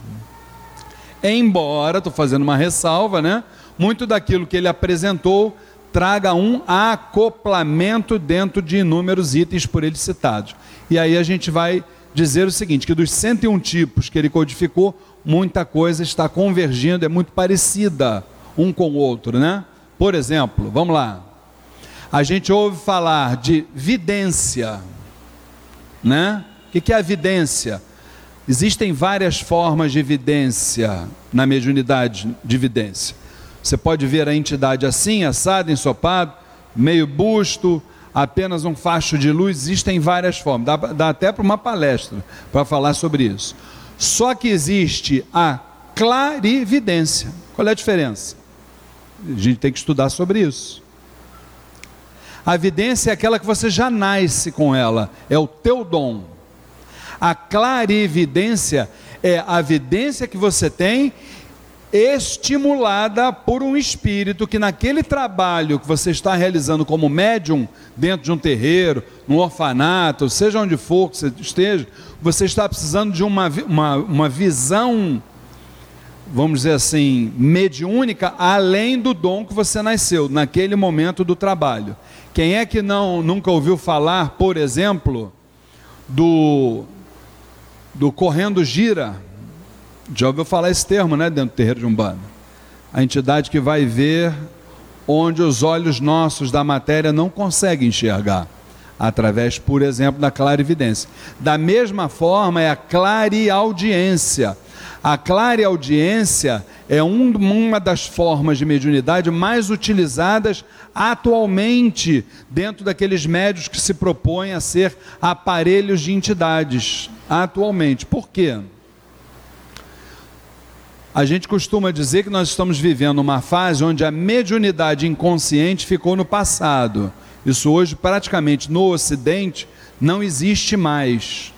Embora, estou fazendo uma ressalva, né? Muito daquilo que ele apresentou traga um acoplamento dentro de inúmeros itens por ele citados. E aí a gente vai dizer o seguinte: que dos 101 tipos que ele codificou, muita coisa está convergindo, é muito parecida um com o outro, né? Por exemplo, vamos lá. A gente ouve falar de vidência, né? O que é a vidência? Existem várias formas de evidência na mediunidade de evidência. Você pode ver a entidade assim, assado, ensopado, meio busto, apenas um facho de luz. Existem várias formas. Dá, dá até para uma palestra para falar sobre isso. Só que existe a clarividência. Qual é a diferença? A gente tem que estudar sobre isso. A evidência é aquela que você já nasce com ela, é o teu dom. A clarividência é a evidência que você tem estimulada por um espírito que naquele trabalho que você está realizando como médium dentro de um terreiro, num orfanato, seja onde for que você esteja, você está precisando de uma, uma, uma visão, vamos dizer assim, mediúnica, além do dom que você nasceu naquele momento do trabalho. Quem é que não nunca ouviu falar, por exemplo, do do correndo gira. Já ouviu falar esse termo, né, dentro do terreiro de Umbanda? A entidade que vai ver onde os olhos nossos da matéria não conseguem enxergar, através, por exemplo, da clarividência. Da mesma forma é a clareaudiência. A clareaudiência é um, uma das formas de mediunidade mais utilizadas atualmente dentro daqueles médios que se propõem a ser aparelhos de entidades atualmente. Por quê? A gente costuma dizer que nós estamos vivendo uma fase onde a mediunidade inconsciente ficou no passado. Isso hoje, praticamente no Ocidente, não existe mais.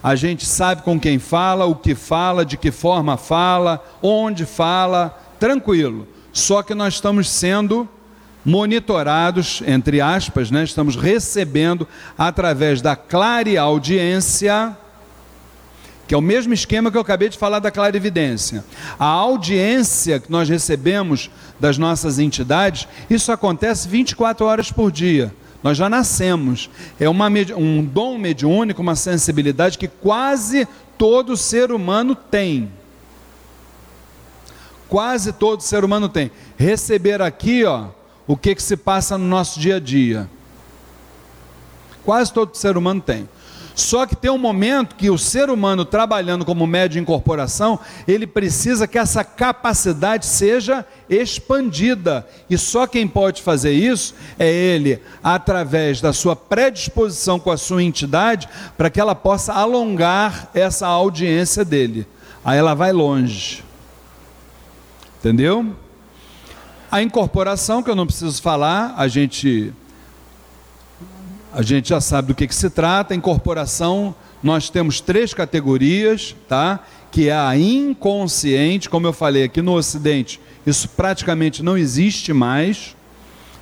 A gente sabe com quem fala, o que fala, de que forma fala, onde fala, tranquilo. Só que nós estamos sendo monitorados, entre aspas, né? estamos recebendo através da clareaudiência, que é o mesmo esquema que eu acabei de falar da clarividência. A audiência que nós recebemos das nossas entidades, isso acontece 24 horas por dia. Nós já nascemos. É uma, um dom mediúnico, uma sensibilidade que quase todo ser humano tem. Quase todo ser humano tem. Receber aqui, ó, o que, que se passa no nosso dia a dia. Quase todo ser humano tem. Só que tem um momento que o ser humano trabalhando como médio de incorporação, ele precisa que essa capacidade seja expandida. E só quem pode fazer isso é ele, através da sua predisposição com a sua entidade, para que ela possa alongar essa audiência dele. Aí ela vai longe. Entendeu? A incorporação, que eu não preciso falar, a gente a gente já sabe do que, que se trata. Incorporação, nós temos três categorias, tá? Que é a inconsciente, como eu falei aqui no Ocidente, isso praticamente não existe mais.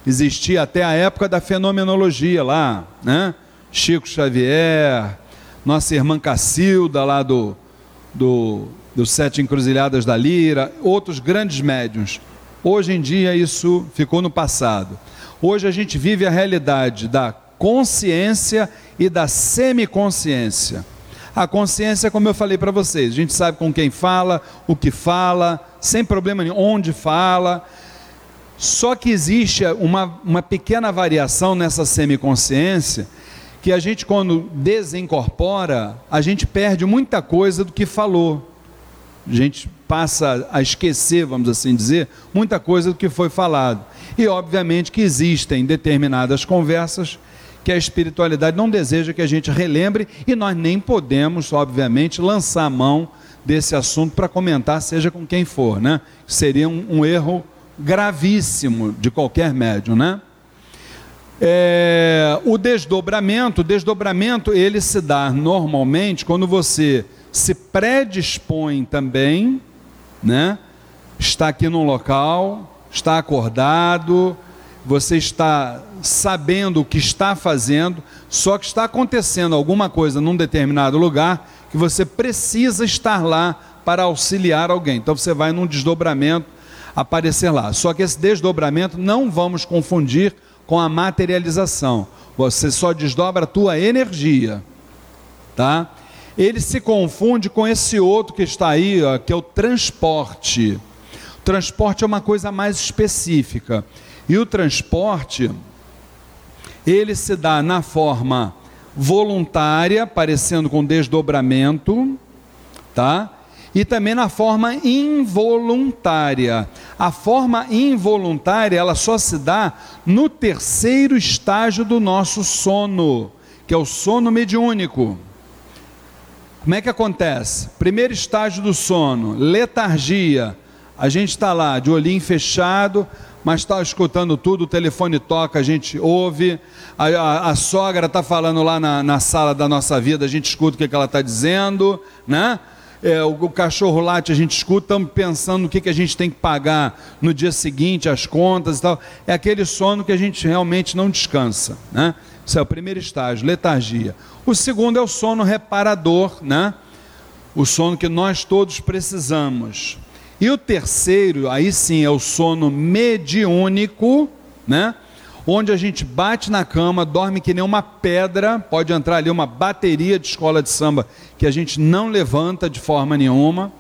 Existia até a época da fenomenologia lá, né? Chico Xavier, nossa irmã Cacilda lá do, do, do Sete Encruzilhadas da Lira, outros grandes médiums. Hoje em dia isso ficou no passado. Hoje a gente vive a realidade da consciência e da semiconsciência. A consciência, como eu falei para vocês, a gente sabe com quem fala, o que fala, sem problema nenhum, onde fala. Só que existe uma, uma pequena variação nessa semiconsciência, que a gente, quando desincorpora, a gente perde muita coisa do que falou. A gente passa a esquecer, vamos assim dizer, muita coisa do que foi falado. E obviamente que existem determinadas conversas que a espiritualidade não deseja que a gente relembre e nós nem podemos, obviamente, lançar a mão desse assunto para comentar, seja com quem for, né? Seria um, um erro gravíssimo de qualquer médium, né? É, o desdobramento, o desdobramento ele se dá normalmente quando você se predispõe também, né? Está aqui num local, está acordado, você está sabendo o que está fazendo, só que está acontecendo alguma coisa num determinado lugar que você precisa estar lá para auxiliar alguém. Então você vai num desdobramento aparecer lá. Só que esse desdobramento não vamos confundir com a materialização. Você só desdobra a tua energia, tá? Ele se confunde com esse outro que está aí, ó, que é o transporte. O transporte é uma coisa mais específica. E o transporte ele se dá na forma voluntária, parecendo com desdobramento, tá? E também na forma involuntária. A forma involuntária, ela só se dá no terceiro estágio do nosso sono, que é o sono mediúnico. Como é que acontece? Primeiro estágio do sono, letargia. A gente está lá de olhinho fechado, mas está escutando tudo, o telefone toca, a gente ouve, a, a, a sogra está falando lá na, na, sala da nossa vida, a gente escuta o que, que ela está dizendo, né? É, o, o, cachorro late, a gente escuta, estamos pensando no que, que a gente tem que pagar no dia seguinte, as contas e tal. É aquele sono que a gente realmente não descansa, né? Isso é o primeiro estágio, letargia. O segundo é o sono reparador, né? O sono que nós todos precisamos. E o terceiro, aí sim, é o sono mediúnico, né? Onde a gente bate na cama, dorme que nem uma pedra, pode entrar ali uma bateria de escola de samba que a gente não levanta de forma nenhuma.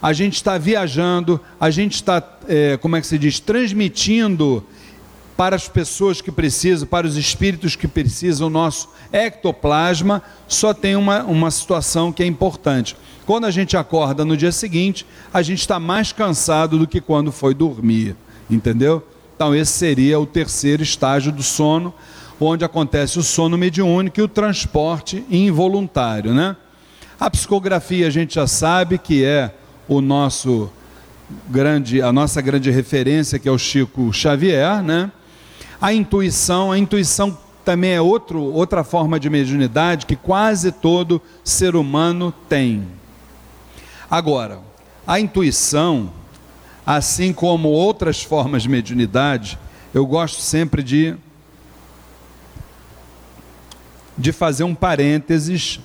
A gente está viajando, a gente está, é, como é que se diz, transmitindo para as pessoas que precisam, para os espíritos que precisam, o nosso ectoplasma, só tem uma, uma situação que é importante. Quando a gente acorda no dia seguinte, a gente está mais cansado do que quando foi dormir, entendeu? Então, esse seria o terceiro estágio do sono, onde acontece o sono mediúnico e o transporte involuntário, né? A psicografia a gente já sabe que é o nosso grande, a nossa grande referência, que é o Chico Xavier, né? A intuição, a intuição também é outro, outra forma de mediunidade que quase todo ser humano tem. Agora, a intuição, assim como outras formas de mediunidade, eu gosto sempre de de fazer um parênteses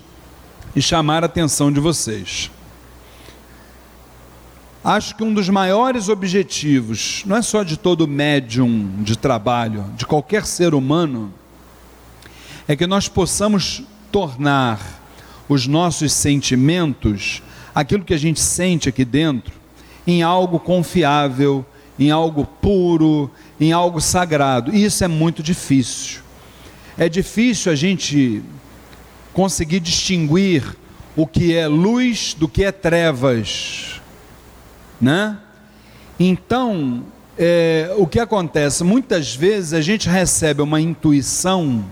e chamar a atenção de vocês. Acho que um dos maiores objetivos, não é só de todo médium de trabalho, de qualquer ser humano, é que nós possamos tornar os nossos sentimentos aquilo que a gente sente aqui dentro em algo confiável, em algo puro, em algo sagrado. E isso é muito difícil. É difícil a gente conseguir distinguir o que é luz do que é trevas, né? Então, é, o que acontece? Muitas vezes a gente recebe uma intuição,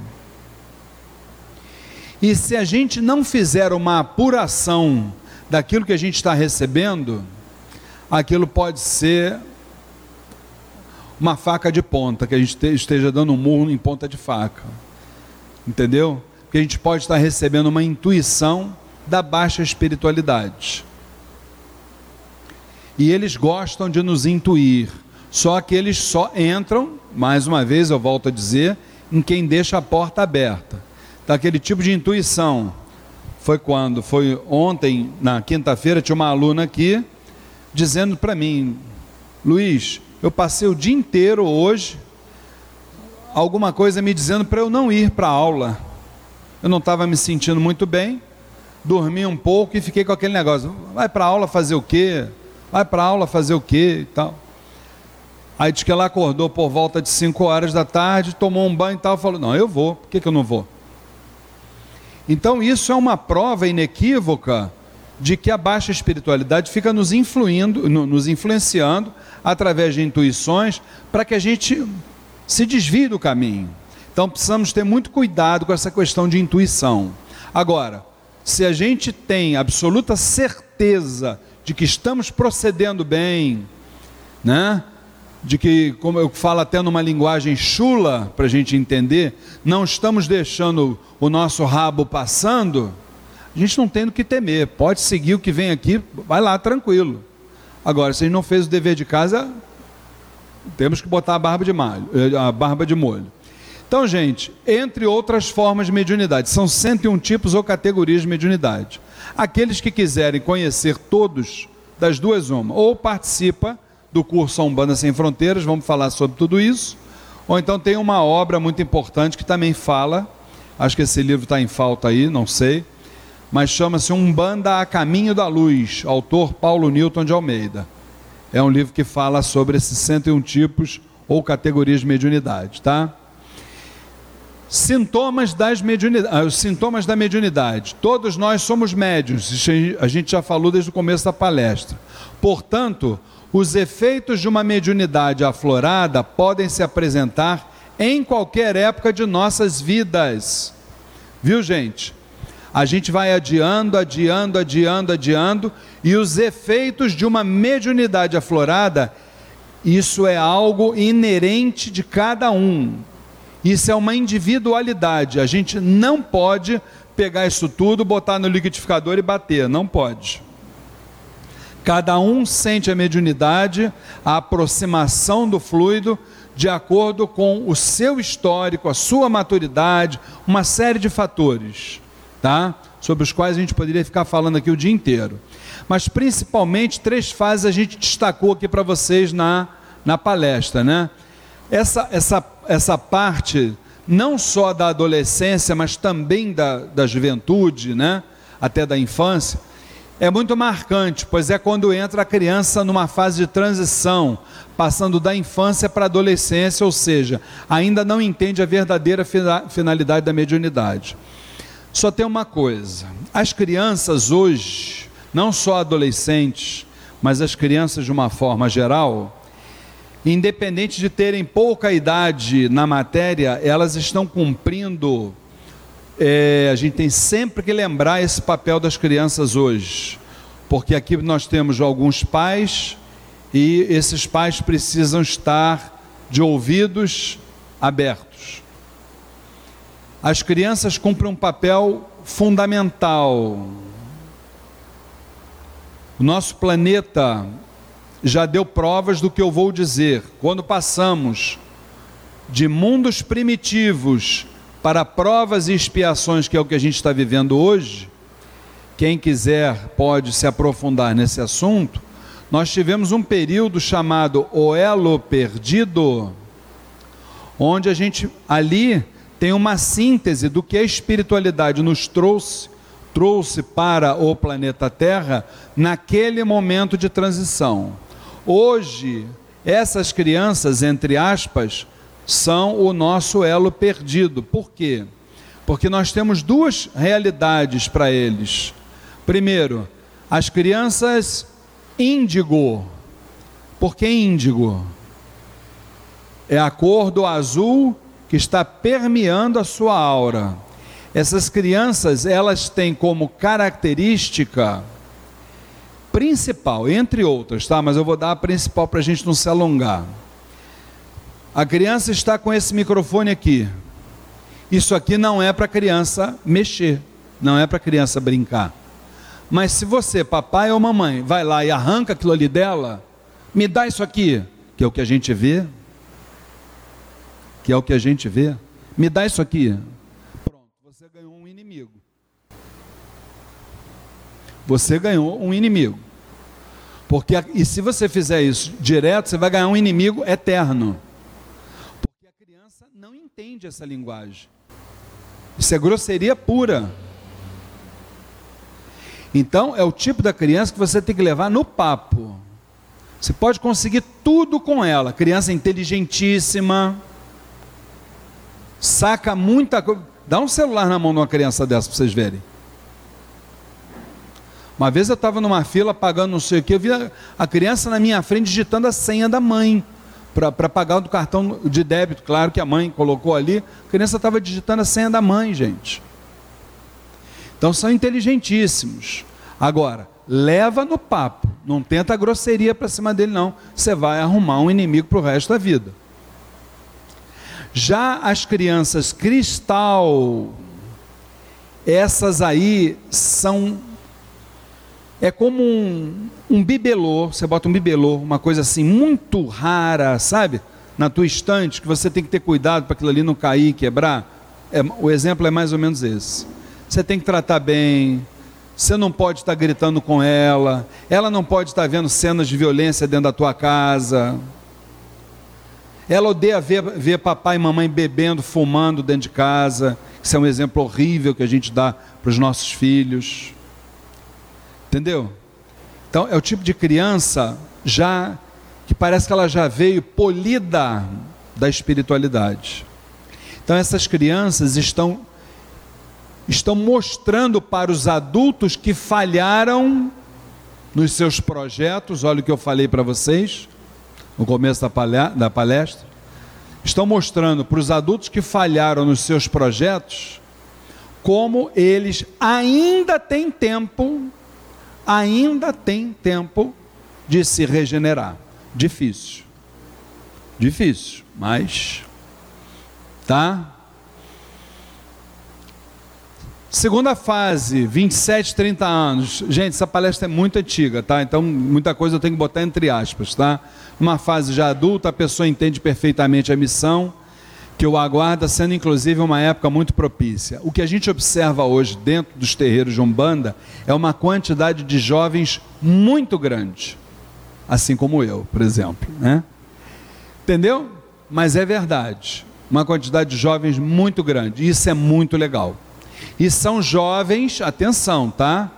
e se a gente não fizer uma apuração daquilo que a gente está recebendo, aquilo pode ser uma faca de ponta, que a gente esteja dando um murro em ponta de faca. Entendeu? Porque a gente pode estar recebendo uma intuição da baixa espiritualidade. E eles gostam de nos intuir. Só que eles só entram, mais uma vez eu volto a dizer, em quem deixa a porta aberta. Daquele tipo de intuição foi quando? Foi ontem, na quinta-feira, tinha uma aluna aqui dizendo para mim: Luiz, eu passei o dia inteiro hoje, alguma coisa me dizendo para eu não ir para a aula. Eu não estava me sentindo muito bem, dormi um pouco e fiquei com aquele negócio: vai para a aula fazer o quê? Vai para aula fazer o quê? E tal. Aí diz que ela acordou por volta de 5 horas da tarde, tomou um banho e tal, falou: Não, eu vou, por que, que eu não vou? Então, isso é uma prova inequívoca de que a baixa espiritualidade fica nos influindo, nos influenciando através de intuições para que a gente se desvie do caminho. Então precisamos ter muito cuidado com essa questão de intuição. Agora, se a gente tem absoluta certeza de que estamos procedendo bem, né? de que, como eu falo até numa linguagem chula, para a gente entender, não estamos deixando o nosso rabo passando, a gente não tem o que temer, pode seguir o que vem aqui, vai lá tranquilo. Agora, se a gente não fez o dever de casa, temos que botar a barba de, malho, eh, a barba de molho. Então, gente, entre outras formas de mediunidade, são 101 tipos ou categorias de mediunidade. Aqueles que quiserem conhecer todos, das duas uma, ou participa do curso Umbanda Sem Fronteiras, vamos falar sobre tudo isso, ou então tem uma obra muito importante que também fala, acho que esse livro está em falta aí, não sei, mas chama-se Umbanda a Caminho da Luz, autor Paulo Newton de Almeida. É um livro que fala sobre esses 101 tipos ou categorias de mediunidade, tá? Sintomas, das mediunidade, ah, sintomas da mediunidade. Todos nós somos médios, a gente já falou desde o começo da palestra. Portanto, os efeitos de uma mediunidade aflorada podem se apresentar em qualquer época de nossas vidas. Viu, gente? A gente vai adiando, adiando, adiando, adiando, e os efeitos de uma mediunidade aflorada, isso é algo inerente de cada um. Isso é uma individualidade. A gente não pode pegar isso tudo, botar no liquidificador e bater. Não pode. Cada um sente a mediunidade, a aproximação do fluido, de acordo com o seu histórico, a sua maturidade, uma série de fatores, tá? Sobre os quais a gente poderia ficar falando aqui o dia inteiro. Mas principalmente três fases a gente destacou aqui para vocês na, na palestra, né? Essa, essa, essa parte não só da adolescência, mas também da, da juventude, né? até da infância, é muito marcante, pois é quando entra a criança numa fase de transição, passando da infância para a adolescência, ou seja, ainda não entende a verdadeira finalidade da mediunidade. Só tem uma coisa: as crianças hoje, não só adolescentes, mas as crianças de uma forma geral, independente de terem pouca idade na matéria, elas estão cumprindo. É, a gente tem sempre que lembrar esse papel das crianças hoje, porque aqui nós temos alguns pais e esses pais precisam estar de ouvidos abertos. As crianças cumprem um papel fundamental. O nosso planeta já deu provas do que eu vou dizer. Quando passamos de mundos primitivos para provas e expiações, que é o que a gente está vivendo hoje, quem quiser pode se aprofundar nesse assunto. Nós tivemos um período chamado O Elo Perdido, onde a gente ali tem uma síntese do que a espiritualidade nos trouxe, trouxe para o planeta Terra naquele momento de transição. Hoje, essas crianças, entre aspas, são o nosso elo perdido. Por quê? Porque nós temos duas realidades para eles. Primeiro, as crianças índigo. Por que índigo? É a cor do azul que está permeando a sua aura. Essas crianças, elas têm como característica principal, entre outras, tá? Mas eu vou dar a principal para a gente não se alongar. A criança está com esse microfone aqui. Isso aqui não é para criança mexer, não é para criança brincar. Mas se você, papai ou mamãe, vai lá e arranca aquilo ali dela, me dá isso aqui, que é o que a gente vê, que é o que a gente vê, me dá isso aqui. Pronto, você ganhou um inimigo você ganhou um inimigo. Porque e se você fizer isso direto, você vai ganhar um inimigo eterno. Porque a criança não entende essa linguagem. Isso é grosseria pura. Então, é o tipo da criança que você tem que levar no papo. Você pode conseguir tudo com ela. Criança inteligentíssima, saca muita coisa. Dá um celular na mão de uma criança dessa para vocês verem. Uma vez eu estava numa fila pagando não sei o que, eu vi a, a criança na minha frente digitando a senha da mãe para pagar do cartão de débito, claro que a mãe colocou ali, a criança estava digitando a senha da mãe, gente. Então são inteligentíssimos. Agora, leva no papo. Não tenta grosseria para cima dele, não. Você vai arrumar um inimigo para o resto da vida. Já as crianças cristal, essas aí são. É como um, um bibelô, você bota um bibelô, uma coisa assim muito rara, sabe? Na tua estante, que você tem que ter cuidado para aquilo ali não cair, quebrar. É, o exemplo é mais ou menos esse. Você tem que tratar bem, você não pode estar gritando com ela, ela não pode estar vendo cenas de violência dentro da tua casa. Ela odeia ver, ver papai e mamãe bebendo, fumando dentro de casa. Isso é um exemplo horrível que a gente dá para os nossos filhos. Entendeu? Então é o tipo de criança já que parece que ela já veio polida da espiritualidade. Então essas crianças estão estão mostrando para os adultos que falharam nos seus projetos, olha o que eu falei para vocês no começo da palestra, estão mostrando para os adultos que falharam nos seus projetos como eles ainda têm tempo, ainda têm tempo de se regenerar. Difícil. Difícil, mas tá? Segunda fase, 27, 30 anos. Gente, essa palestra é muito antiga, tá? Então, muita coisa eu tenho que botar entre aspas, tá? Numa fase já adulta, a pessoa entende perfeitamente a missão que o aguarda, sendo inclusive uma época muito propícia. O que a gente observa hoje dentro dos terreiros de Umbanda é uma quantidade de jovens muito grande, assim como eu, por exemplo, né? Entendeu? Mas é verdade. Uma quantidade de jovens muito grande. Isso é muito legal. E são jovens, atenção, tá?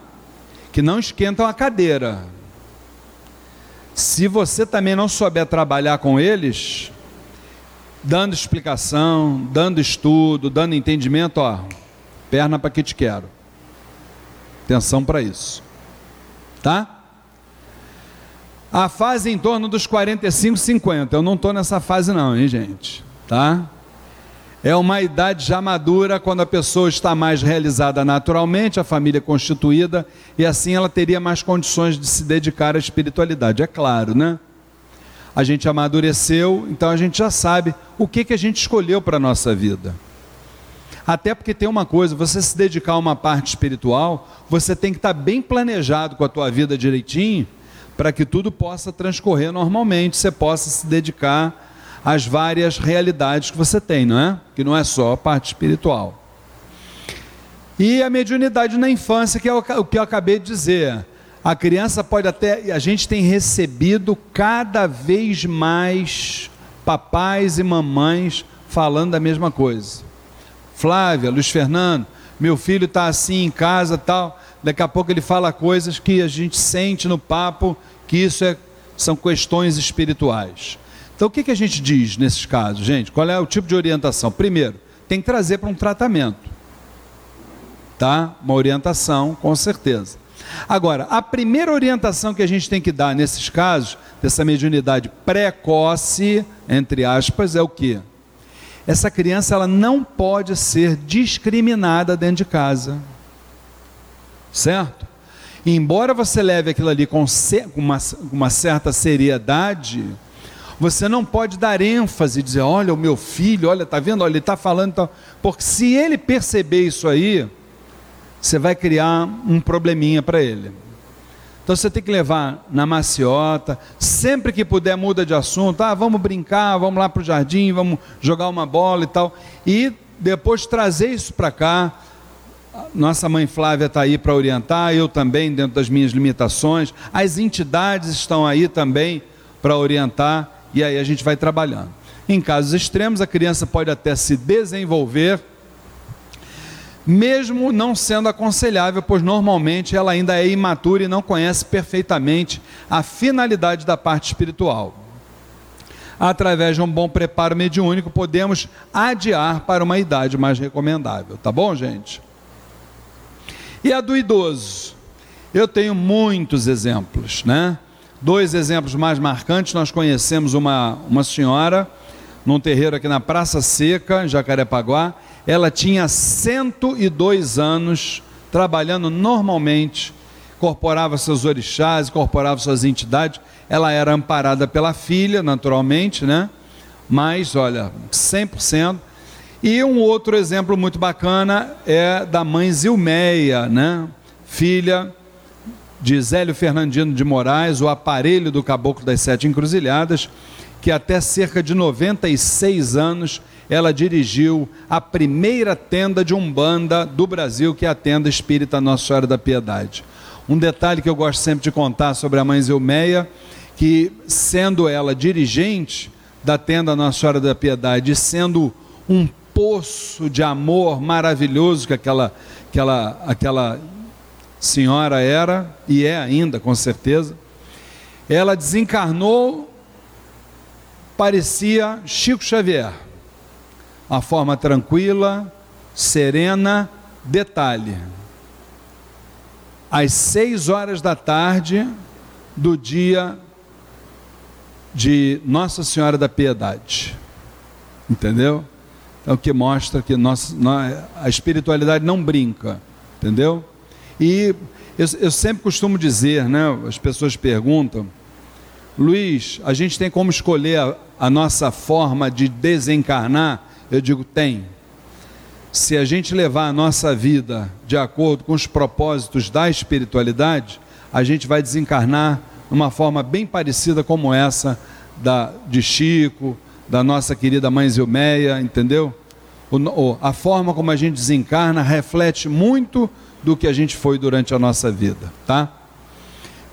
Que não esquentam a cadeira. Se você também não souber trabalhar com eles, dando explicação, dando estudo, dando entendimento, ó, perna para que te quero. Atenção para isso. Tá? A fase em torno dos 45, 50. Eu não estou nessa fase não, hein, gente? Tá? É uma idade já madura quando a pessoa está mais realizada naturalmente, a família constituída, e assim ela teria mais condições de se dedicar à espiritualidade. É claro, né? A gente amadureceu, então a gente já sabe o que, que a gente escolheu para a nossa vida. Até porque tem uma coisa, você se dedicar a uma parte espiritual, você tem que estar bem planejado com a tua vida direitinho, para que tudo possa transcorrer normalmente, você possa se dedicar as várias realidades que você tem, não é? Que não é só a parte espiritual. E a mediunidade na infância, que é o que eu acabei de dizer. A criança pode até. A gente tem recebido cada vez mais papais e mamães falando da mesma coisa. Flávia, Luiz Fernando, meu filho está assim em casa tal. Daqui a pouco ele fala coisas que a gente sente no papo que isso é, são questões espirituais. Então, o que, que a gente diz nesses casos, gente? Qual é o tipo de orientação? Primeiro, tem que trazer para um tratamento. Tá? Uma orientação, com certeza. Agora, a primeira orientação que a gente tem que dar nesses casos, dessa mediunidade precoce, entre aspas, é o que? Essa criança ela não pode ser discriminada dentro de casa. Certo? E embora você leve aquilo ali com, uma, uma certa seriedade, você não pode dar ênfase e dizer, olha o meu filho, olha, tá vendo? Olha, ele está falando, tá... porque se ele perceber isso aí, você vai criar um probleminha para ele. Então você tem que levar na maciota, sempre que puder muda de assunto, ah, vamos brincar, vamos lá para o jardim, vamos jogar uma bola e tal, e depois trazer isso para cá. Nossa mãe Flávia está aí para orientar, eu também, dentro das minhas limitações, as entidades estão aí também para orientar e aí a gente vai trabalhando. Em casos extremos, a criança pode até se desenvolver, mesmo não sendo aconselhável, pois normalmente ela ainda é imatura e não conhece perfeitamente a finalidade da parte espiritual. Através de um bom preparo mediúnico, podemos adiar para uma idade mais recomendável, tá bom, gente? E a do idoso? Eu tenho muitos exemplos, né? Dois exemplos mais marcantes, nós conhecemos uma, uma senhora num terreiro aqui na Praça Seca, em Jacarepaguá. Ela tinha 102 anos, trabalhando normalmente, incorporava seus orixás, incorporava suas entidades. Ela era amparada pela filha, naturalmente, né? Mas, olha, 100%. E um outro exemplo muito bacana é da mãe Zilmeia, né? Filha de Zélio Fernandino de Moraes, o aparelho do Caboclo das Sete Encruzilhadas, que até cerca de 96 anos ela dirigiu a primeira tenda de Umbanda do Brasil, que é a tenda espírita Nossa Senhora da Piedade. Um detalhe que eu gosto sempre de contar sobre a mãe Zilmeia, que sendo ela dirigente da tenda Nossa Senhora da Piedade, sendo um poço de amor maravilhoso que aquela, aquela, aquela senhora era e é ainda, com certeza, ela desencarnou, parecia Chico Xavier uma forma tranquila, serena. Detalhe: às seis horas da tarde do dia de Nossa Senhora da Piedade. Entendeu? É o que mostra que nossa, a espiritualidade não brinca. Entendeu? E eu, eu sempre costumo dizer, né? As pessoas perguntam. Luiz, a gente tem como escolher a, a nossa forma de desencarnar? Eu digo, tem. Se a gente levar a nossa vida de acordo com os propósitos da espiritualidade, a gente vai desencarnar numa forma bem parecida como essa da, de Chico, da nossa querida mãe Zilmeia, entendeu? O, a forma como a gente desencarna reflete muito do que a gente foi durante a nossa vida, tá?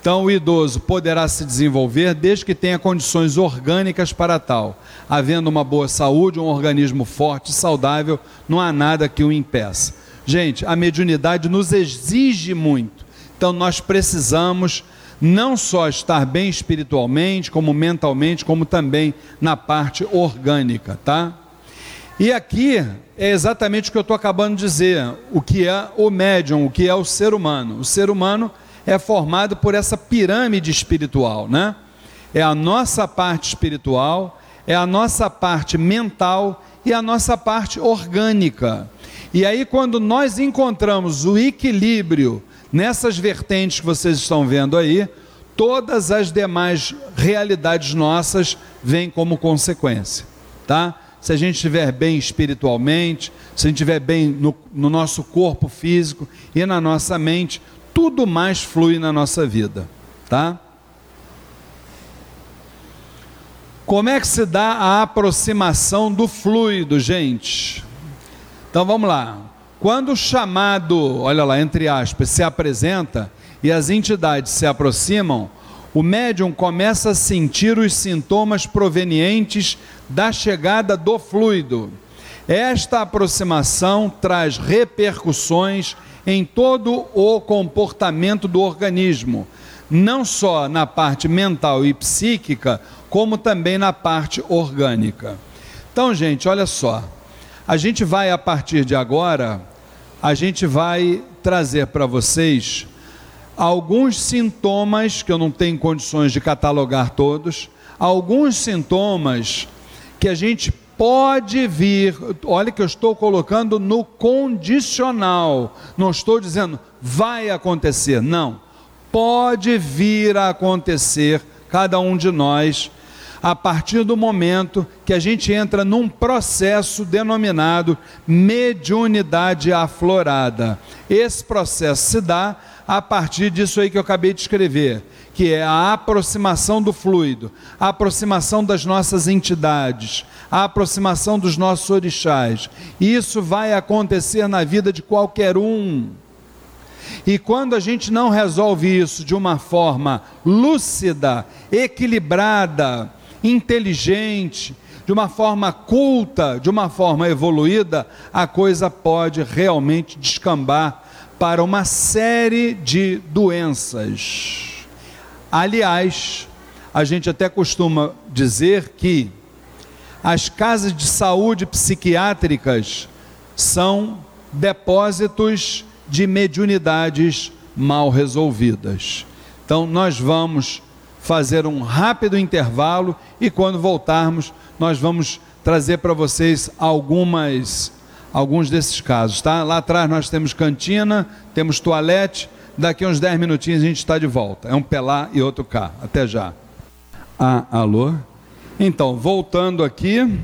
Então, o idoso poderá se desenvolver desde que tenha condições orgânicas para tal. Havendo uma boa saúde, um organismo forte e saudável, não há nada que o impeça. Gente, a mediunidade nos exige muito. Então, nós precisamos não só estar bem espiritualmente, como mentalmente, como também na parte orgânica, tá? E aqui é exatamente o que eu estou acabando de dizer: o que é o médium, o que é o ser humano. O ser humano é formado por essa pirâmide espiritual, né? É a nossa parte espiritual, é a nossa parte mental e a nossa parte orgânica. E aí, quando nós encontramos o equilíbrio nessas vertentes que vocês estão vendo aí, todas as demais realidades nossas vêm como consequência, tá? Se a gente estiver bem espiritualmente, se a gente estiver bem no, no nosso corpo físico e na nossa mente, tudo mais flui na nossa vida, tá? Como é que se dá a aproximação do fluido, gente? Então vamos lá. Quando o chamado, olha lá, entre aspas, se apresenta e as entidades se aproximam, o médium começa a sentir os sintomas provenientes da chegada do fluido. Esta aproximação traz repercussões em todo o comportamento do organismo, não só na parte mental e psíquica, como também na parte orgânica. Então, gente, olha só. A gente vai a partir de agora, a gente vai trazer para vocês alguns sintomas que eu não tenho condições de catalogar todos, alguns sintomas que a gente pode vir, olha que eu estou colocando no condicional, não estou dizendo vai acontecer, não. Pode vir a acontecer, cada um de nós, a partir do momento que a gente entra num processo denominado mediunidade aflorada. Esse processo se dá a partir disso aí que eu acabei de escrever que é a aproximação do fluido, a aproximação das nossas entidades, a aproximação dos nossos orixás. Isso vai acontecer na vida de qualquer um. E quando a gente não resolve isso de uma forma lúcida, equilibrada, inteligente, de uma forma culta, de uma forma evoluída, a coisa pode realmente descambar para uma série de doenças. Aliás, a gente até costuma dizer que as casas de saúde psiquiátricas são depósitos de mediunidades mal resolvidas. Então, nós vamos fazer um rápido intervalo e quando voltarmos, nós vamos trazer para vocês algumas alguns desses casos, tá? Lá atrás nós temos cantina, temos toalete, Daqui uns 10 minutinhos a gente está de volta. É um P lá e outro cá. Até já. Ah, alô? Então, voltando aqui.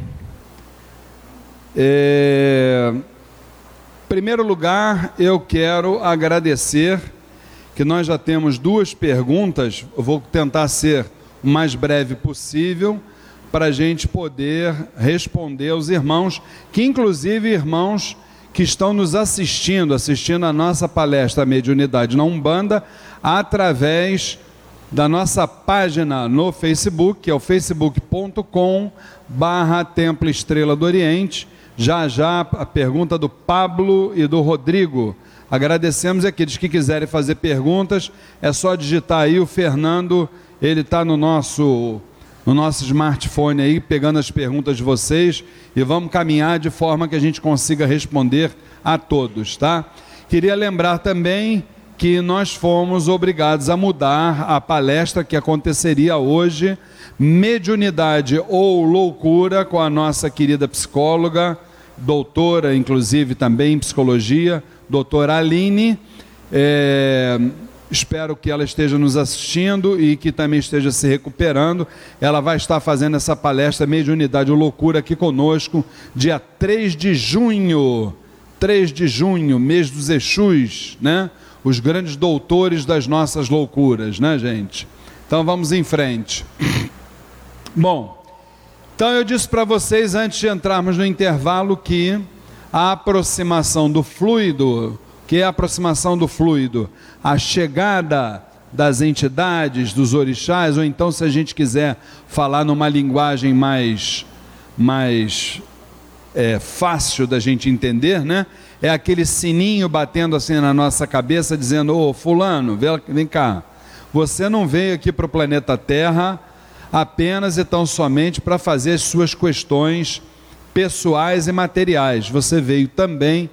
É... Primeiro lugar, eu quero agradecer que nós já temos duas perguntas. Eu vou tentar ser o mais breve possível para a gente poder responder aos irmãos, que inclusive irmãos que estão nos assistindo, assistindo a nossa palestra Mediunidade na Umbanda, através da nossa página no Facebook, que é o facebook.com barra Templo Estrela do Oriente. Já já a pergunta do Pablo e do Rodrigo. Agradecemos aqueles que quiserem fazer perguntas, é só digitar aí o Fernando, ele está no nosso no nosso smartphone aí, pegando as perguntas de vocês e vamos caminhar de forma que a gente consiga responder a todos, tá? Queria lembrar também que nós fomos obrigados a mudar a palestra que aconteceria hoje, Mediunidade ou Loucura, com a nossa querida psicóloga, doutora, inclusive também em psicologia, doutora Aline. É, Espero que ela esteja nos assistindo e que também esteja se recuperando. Ela vai estar fazendo essa palestra Mediunidade ou Loucura aqui conosco, dia 3 de junho. 3 de junho, mês dos Exus, né? Os grandes doutores das nossas loucuras, né, gente? Então vamos em frente. Bom, então eu disse para vocês antes de entrarmos no intervalo que a aproximação do fluido que é a aproximação do fluido, a chegada das entidades, dos orixás, ou então, se a gente quiser falar numa linguagem mais, mais é, fácil da gente entender, né? É aquele sininho batendo assim na nossa cabeça, dizendo: Ô, Fulano, vem cá, você não veio aqui para o planeta Terra apenas e tão somente para fazer as suas questões pessoais e materiais, você veio também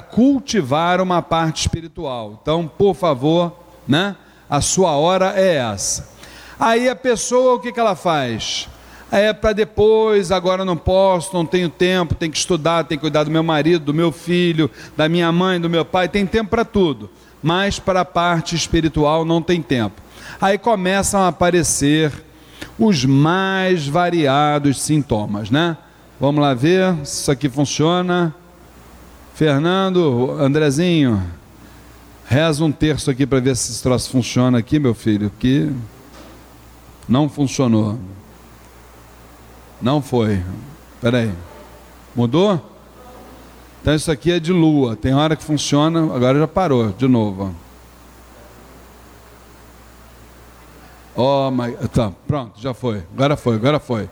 cultivar uma parte espiritual. Então, por favor, né? A sua hora é essa. Aí a pessoa, o que, que ela faz? É para depois, agora não posso, não tenho tempo, tenho que estudar, tenho que cuidar do meu marido, do meu filho, da minha mãe, do meu pai, tem tempo para tudo, mas para a parte espiritual não tem tempo. Aí começam a aparecer os mais variados sintomas, né? Vamos lá ver se isso aqui funciona. Fernando, Andrezinho, reza um terço aqui para ver se esse troço funciona aqui, meu filho, que não funcionou. Não foi. Espera aí. Mudou? Então isso aqui é de lua. Tem hora que funciona, agora já parou de novo. Oh, my... tá, pronto, já foi. Agora foi, agora foi.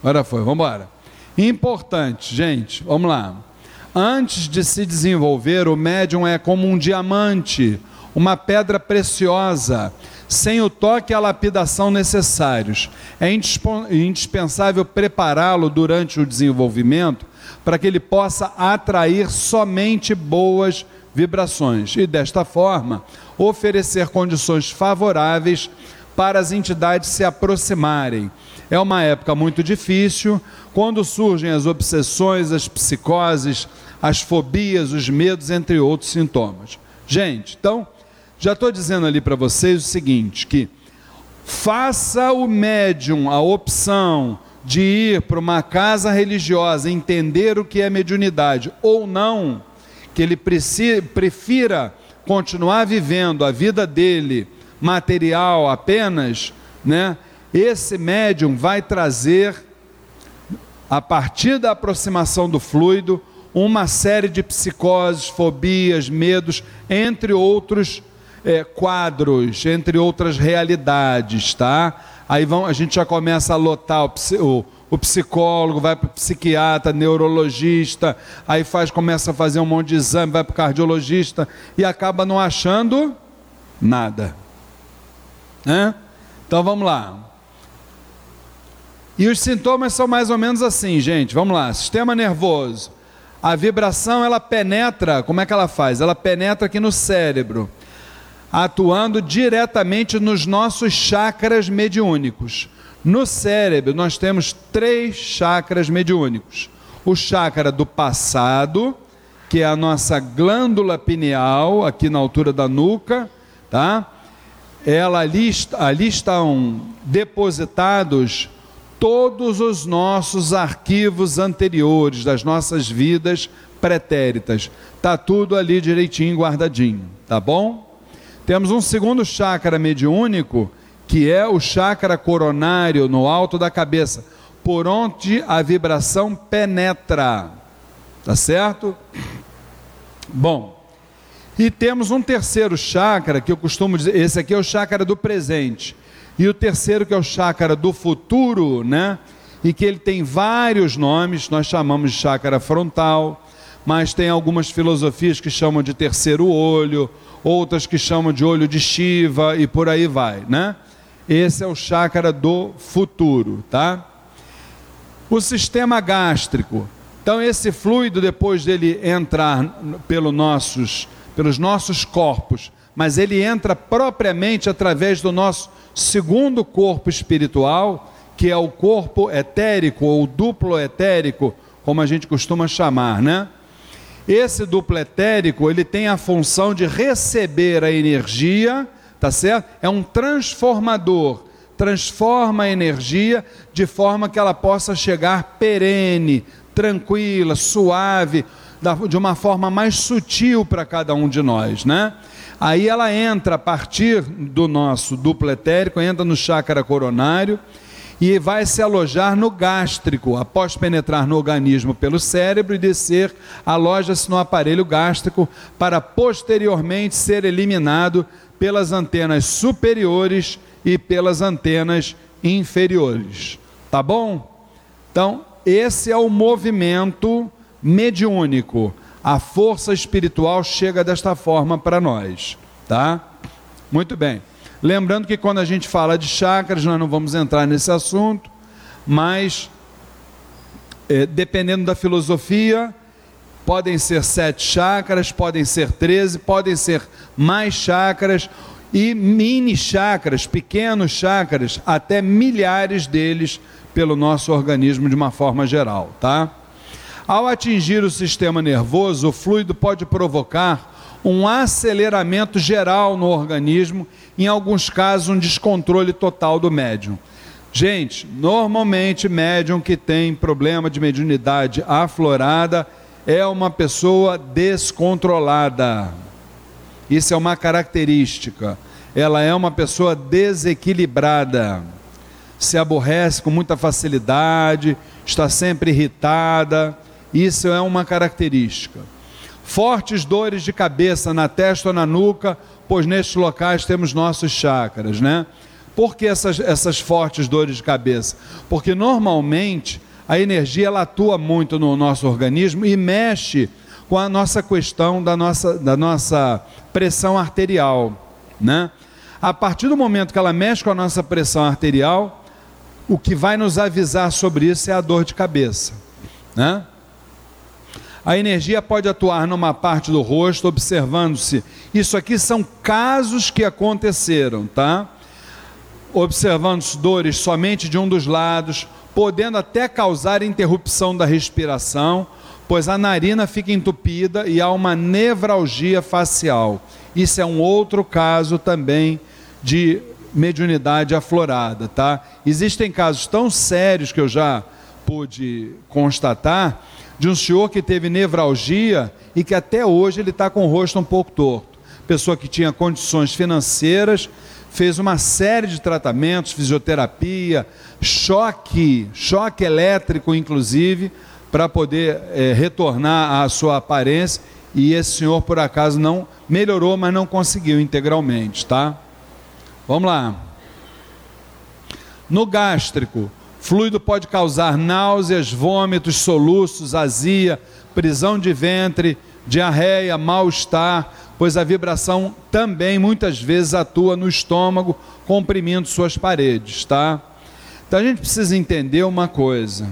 Agora foi. Vamos embora. Importante, gente. Vamos lá. Antes de se desenvolver, o médium é como um diamante, uma pedra preciosa, sem o toque e a lapidação necessários. É indispensável prepará-lo durante o desenvolvimento para que ele possa atrair somente boas vibrações e, desta forma, oferecer condições favoráveis para as entidades se aproximarem. É uma época muito difícil, quando surgem as obsessões, as psicoses, as fobias, os medos, entre outros sintomas. Gente, então, já estou dizendo ali para vocês o seguinte: que faça o médium a opção de ir para uma casa religiosa, entender o que é mediunidade ou não, que ele prefira continuar vivendo a vida dele material apenas, né? Esse médium vai trazer a partir da aproximação do fluido uma série de psicoses, fobias, medos, entre outros é, quadros, entre outras realidades, tá? Aí vão, a gente já começa a lotar o, o, o psicólogo, vai para o psiquiatra, neurologista, aí faz, começa a fazer um monte de exame, vai para o cardiologista e acaba não achando nada. Né? Então vamos lá. E os sintomas são mais ou menos assim, gente. Vamos lá. Sistema nervoso. A vibração ela penetra, como é que ela faz? Ela penetra aqui no cérebro, atuando diretamente nos nossos chakras mediúnicos. No cérebro nós temos três chakras mediúnicos: o chakra do passado, que é a nossa glândula pineal, aqui na altura da nuca, tá? Ela ali, ali estão depositados todos os nossos arquivos anteriores das nossas vidas pretéritas. Tá tudo ali direitinho guardadinho, tá bom? Temos um segundo chakra mediúnico, que é o chakra coronário no alto da cabeça, por onde a vibração penetra. Tá certo? Bom, e temos um terceiro chakra que eu costumo dizer, esse aqui é o chakra do presente. E o terceiro que é o chakra do futuro, né? E que ele tem vários nomes, nós chamamos de chakra frontal, mas tem algumas filosofias que chamam de terceiro olho, outras que chamam de olho de Shiva e por aí vai, né? Esse é o chakra do futuro, tá? O sistema gástrico. Então esse fluido depois dele entrar pelo nossos, pelos nossos corpos, mas ele entra propriamente através do nosso segundo corpo espiritual, que é o corpo etérico ou duplo etérico, como a gente costuma chamar, né? Esse duplo etérico, ele tem a função de receber a energia tá certo? É um transformador, transforma a energia de forma que ela possa chegar perene, tranquila, suave, de uma forma mais sutil para cada um de nós, né? Aí ela entra a partir do nosso duplo etérico, entra no chakra coronário e vai se alojar no gástrico, após penetrar no organismo pelo cérebro e descer, aloja-se no aparelho gástrico para posteriormente ser eliminado pelas antenas superiores e pelas antenas inferiores. Tá bom? Então, esse é o movimento mediúnico. A força espiritual chega desta forma para nós, tá? Muito bem. Lembrando que quando a gente fala de chakras, nós não vamos entrar nesse assunto, mas é, dependendo da filosofia, podem ser sete chakras, podem ser treze, podem ser mais chakras e mini chakras, pequenos chakras, até milhares deles pelo nosso organismo de uma forma geral, tá? Ao atingir o sistema nervoso, o fluido pode provocar um aceleramento geral no organismo, em alguns casos um descontrole total do médium. Gente, normalmente médium que tem problema de mediunidade aflorada é uma pessoa descontrolada. Isso é uma característica. Ela é uma pessoa desequilibrada. Se aborrece com muita facilidade, está sempre irritada. Isso é uma característica. Fortes dores de cabeça na testa ou na nuca, pois nestes locais temos nossos chakras, né? Por que essas, essas fortes dores de cabeça? Porque normalmente a energia ela atua muito no nosso organismo e mexe com a nossa questão da nossa, da nossa pressão arterial, né? A partir do momento que ela mexe com a nossa pressão arterial, o que vai nos avisar sobre isso é a dor de cabeça, né? A energia pode atuar numa parte do rosto, observando-se. Isso aqui são casos que aconteceram, tá? Observando-se dores somente de um dos lados, podendo até causar interrupção da respiração, pois a narina fica entupida e há uma nevralgia facial. Isso é um outro caso também de mediunidade aflorada, tá? Existem casos tão sérios que eu já pude constatar de um senhor que teve nevralgia e que até hoje ele está com o rosto um pouco torto. Pessoa que tinha condições financeiras, fez uma série de tratamentos, fisioterapia, choque, choque elétrico, inclusive, para poder é, retornar à sua aparência. E esse senhor, por acaso, não melhorou, mas não conseguiu integralmente, tá? Vamos lá. No gástrico, fluido pode causar náuseas, vômitos, soluços, azia, prisão de ventre, diarreia, mal-estar, pois a vibração também muitas vezes atua no estômago, comprimindo suas paredes, tá? Então a gente precisa entender uma coisa.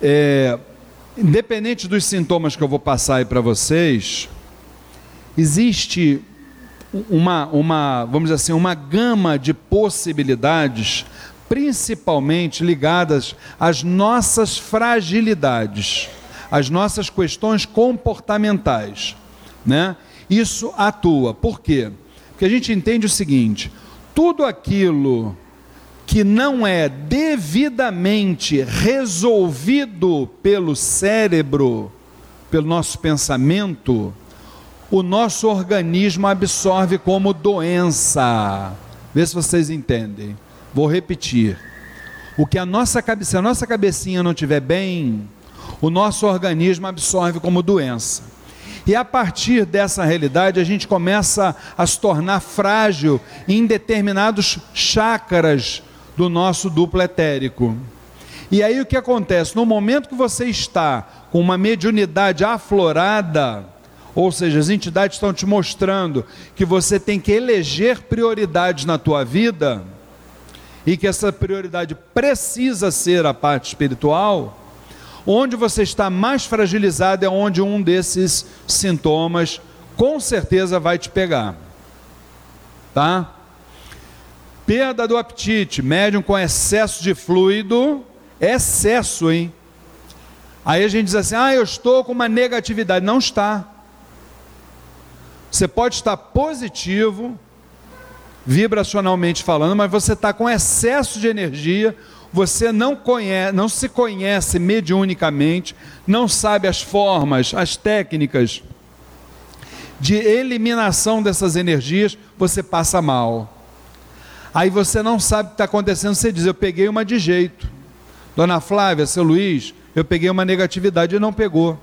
É, independente dos sintomas que eu vou passar aí para vocês, existe uma, uma, vamos dizer assim, uma gama de possibilidades, principalmente ligadas às nossas fragilidades, às nossas questões comportamentais né? Isso atua. Por quê? Porque a gente entende o seguinte: tudo aquilo que não é devidamente resolvido pelo cérebro, pelo nosso pensamento, o nosso organismo absorve como doença. Vê se vocês entendem. Vou repetir. O que a nossa cabeça, a nossa cabecinha não estiver bem, o nosso organismo absorve como doença. E a partir dessa realidade, a gente começa a se tornar frágil em determinados chakras do nosso duplo etérico. E aí o que acontece? No momento que você está com uma mediunidade aflorada, ou seja, as entidades estão te mostrando que você tem que eleger prioridades na tua vida e que essa prioridade precisa ser a parte espiritual, onde você está mais fragilizado é onde um desses sintomas com certeza vai te pegar. Tá? Perda do apetite, médium com excesso de fluido, excesso, hein? Aí a gente diz assim: ah, eu estou com uma negatividade. Não está. Você pode estar positivo, vibracionalmente falando, mas você está com excesso de energia, você não conhece, não se conhece mediunicamente, não sabe as formas, as técnicas de eliminação dessas energias, você passa mal. Aí você não sabe o que está acontecendo, você diz: Eu peguei uma de jeito. Dona Flávia, seu Luiz, eu peguei uma negatividade e não pegou.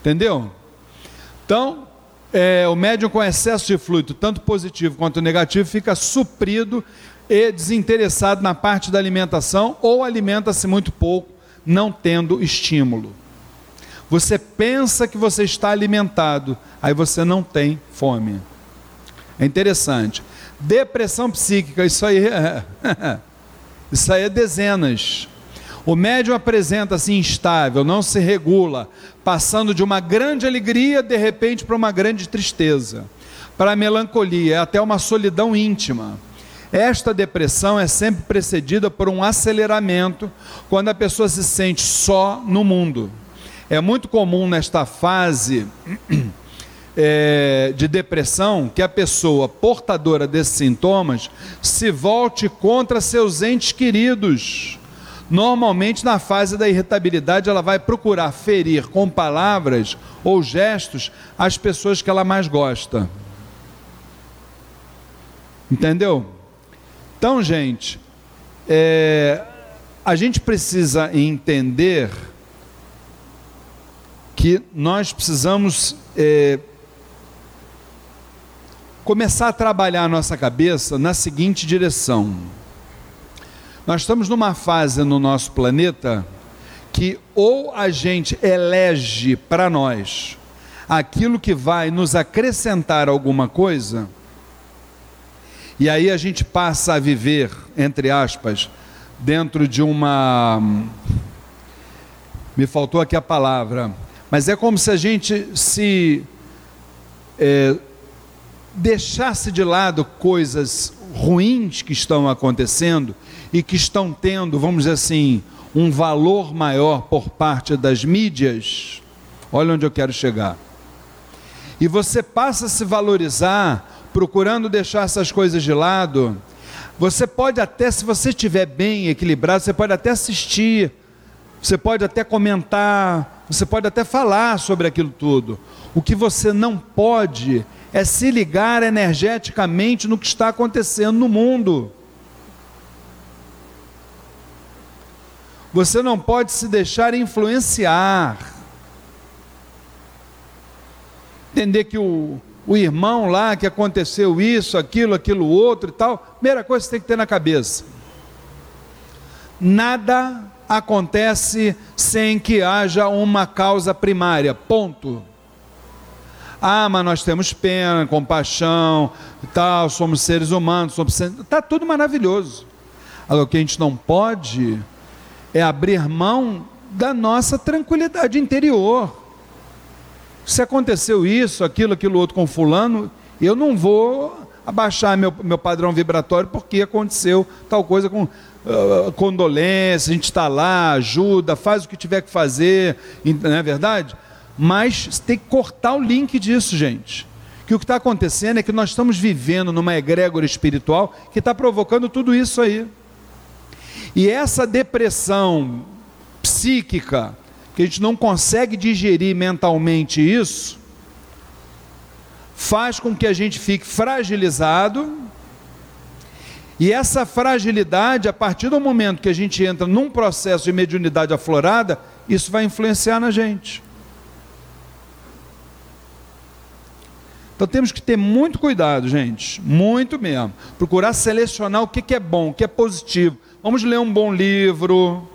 Entendeu? Então, é, o médium com excesso de fluido, tanto positivo quanto negativo, fica suprido e desinteressado na parte da alimentação ou alimenta-se muito pouco, não tendo estímulo. Você pensa que você está alimentado, aí você não tem fome. É interessante. Depressão psíquica, isso aí é, isso aí é dezenas. O médium apresenta-se instável, não se regula, passando de uma grande alegria, de repente, para uma grande tristeza, para a melancolia, até uma solidão íntima. Esta depressão é sempre precedida por um aceleramento quando a pessoa se sente só no mundo. É muito comum nesta fase é, de depressão que a pessoa portadora desses sintomas se volte contra seus entes queridos. Normalmente, na fase da irritabilidade, ela vai procurar ferir com palavras ou gestos as pessoas que ela mais gosta. Entendeu? Então, gente, é, a gente precisa entender que nós precisamos é, começar a trabalhar a nossa cabeça na seguinte direção. Nós estamos numa fase no nosso planeta que ou a gente elege para nós aquilo que vai nos acrescentar alguma coisa, e aí a gente passa a viver, entre aspas, dentro de uma. Me faltou aqui a palavra, mas é como se a gente se é, deixasse de lado coisas ruins que estão acontecendo e que estão tendo, vamos dizer assim, um valor maior por parte das mídias, olha onde eu quero chegar. E você passa a se valorizar, procurando deixar essas coisas de lado. Você pode até, se você estiver bem equilibrado, você pode até assistir, você pode até comentar, você pode até falar sobre aquilo tudo. O que você não pode é se ligar energeticamente no que está acontecendo no mundo. Você não pode se deixar influenciar. Entender que o, o irmão lá, que aconteceu isso, aquilo, aquilo outro e tal, primeira coisa que você tem que ter na cabeça: nada acontece sem que haja uma causa primária. Ponto. Ah, mas nós temos pena, compaixão e tal, somos seres humanos, somos está tudo maravilhoso. Agora, o que a gente não pode é abrir mão da nossa tranquilidade interior. Se aconteceu isso, aquilo, aquilo outro com fulano, eu não vou abaixar meu, meu padrão vibratório porque aconteceu tal coisa com uh, condolência, a gente está lá, ajuda, faz o que tiver que fazer, não é verdade? Mas tem que cortar o link disso, gente. que o que está acontecendo é que nós estamos vivendo numa egrégora espiritual que está provocando tudo isso aí. E essa depressão psíquica, que a gente não consegue digerir mentalmente isso, faz com que a gente fique fragilizado. E essa fragilidade, a partir do momento que a gente entra num processo de mediunidade aflorada, isso vai influenciar na gente. Então temos que ter muito cuidado, gente, muito mesmo. Procurar selecionar o que, é bom, o que é positivo. Vamos ler um bom livro,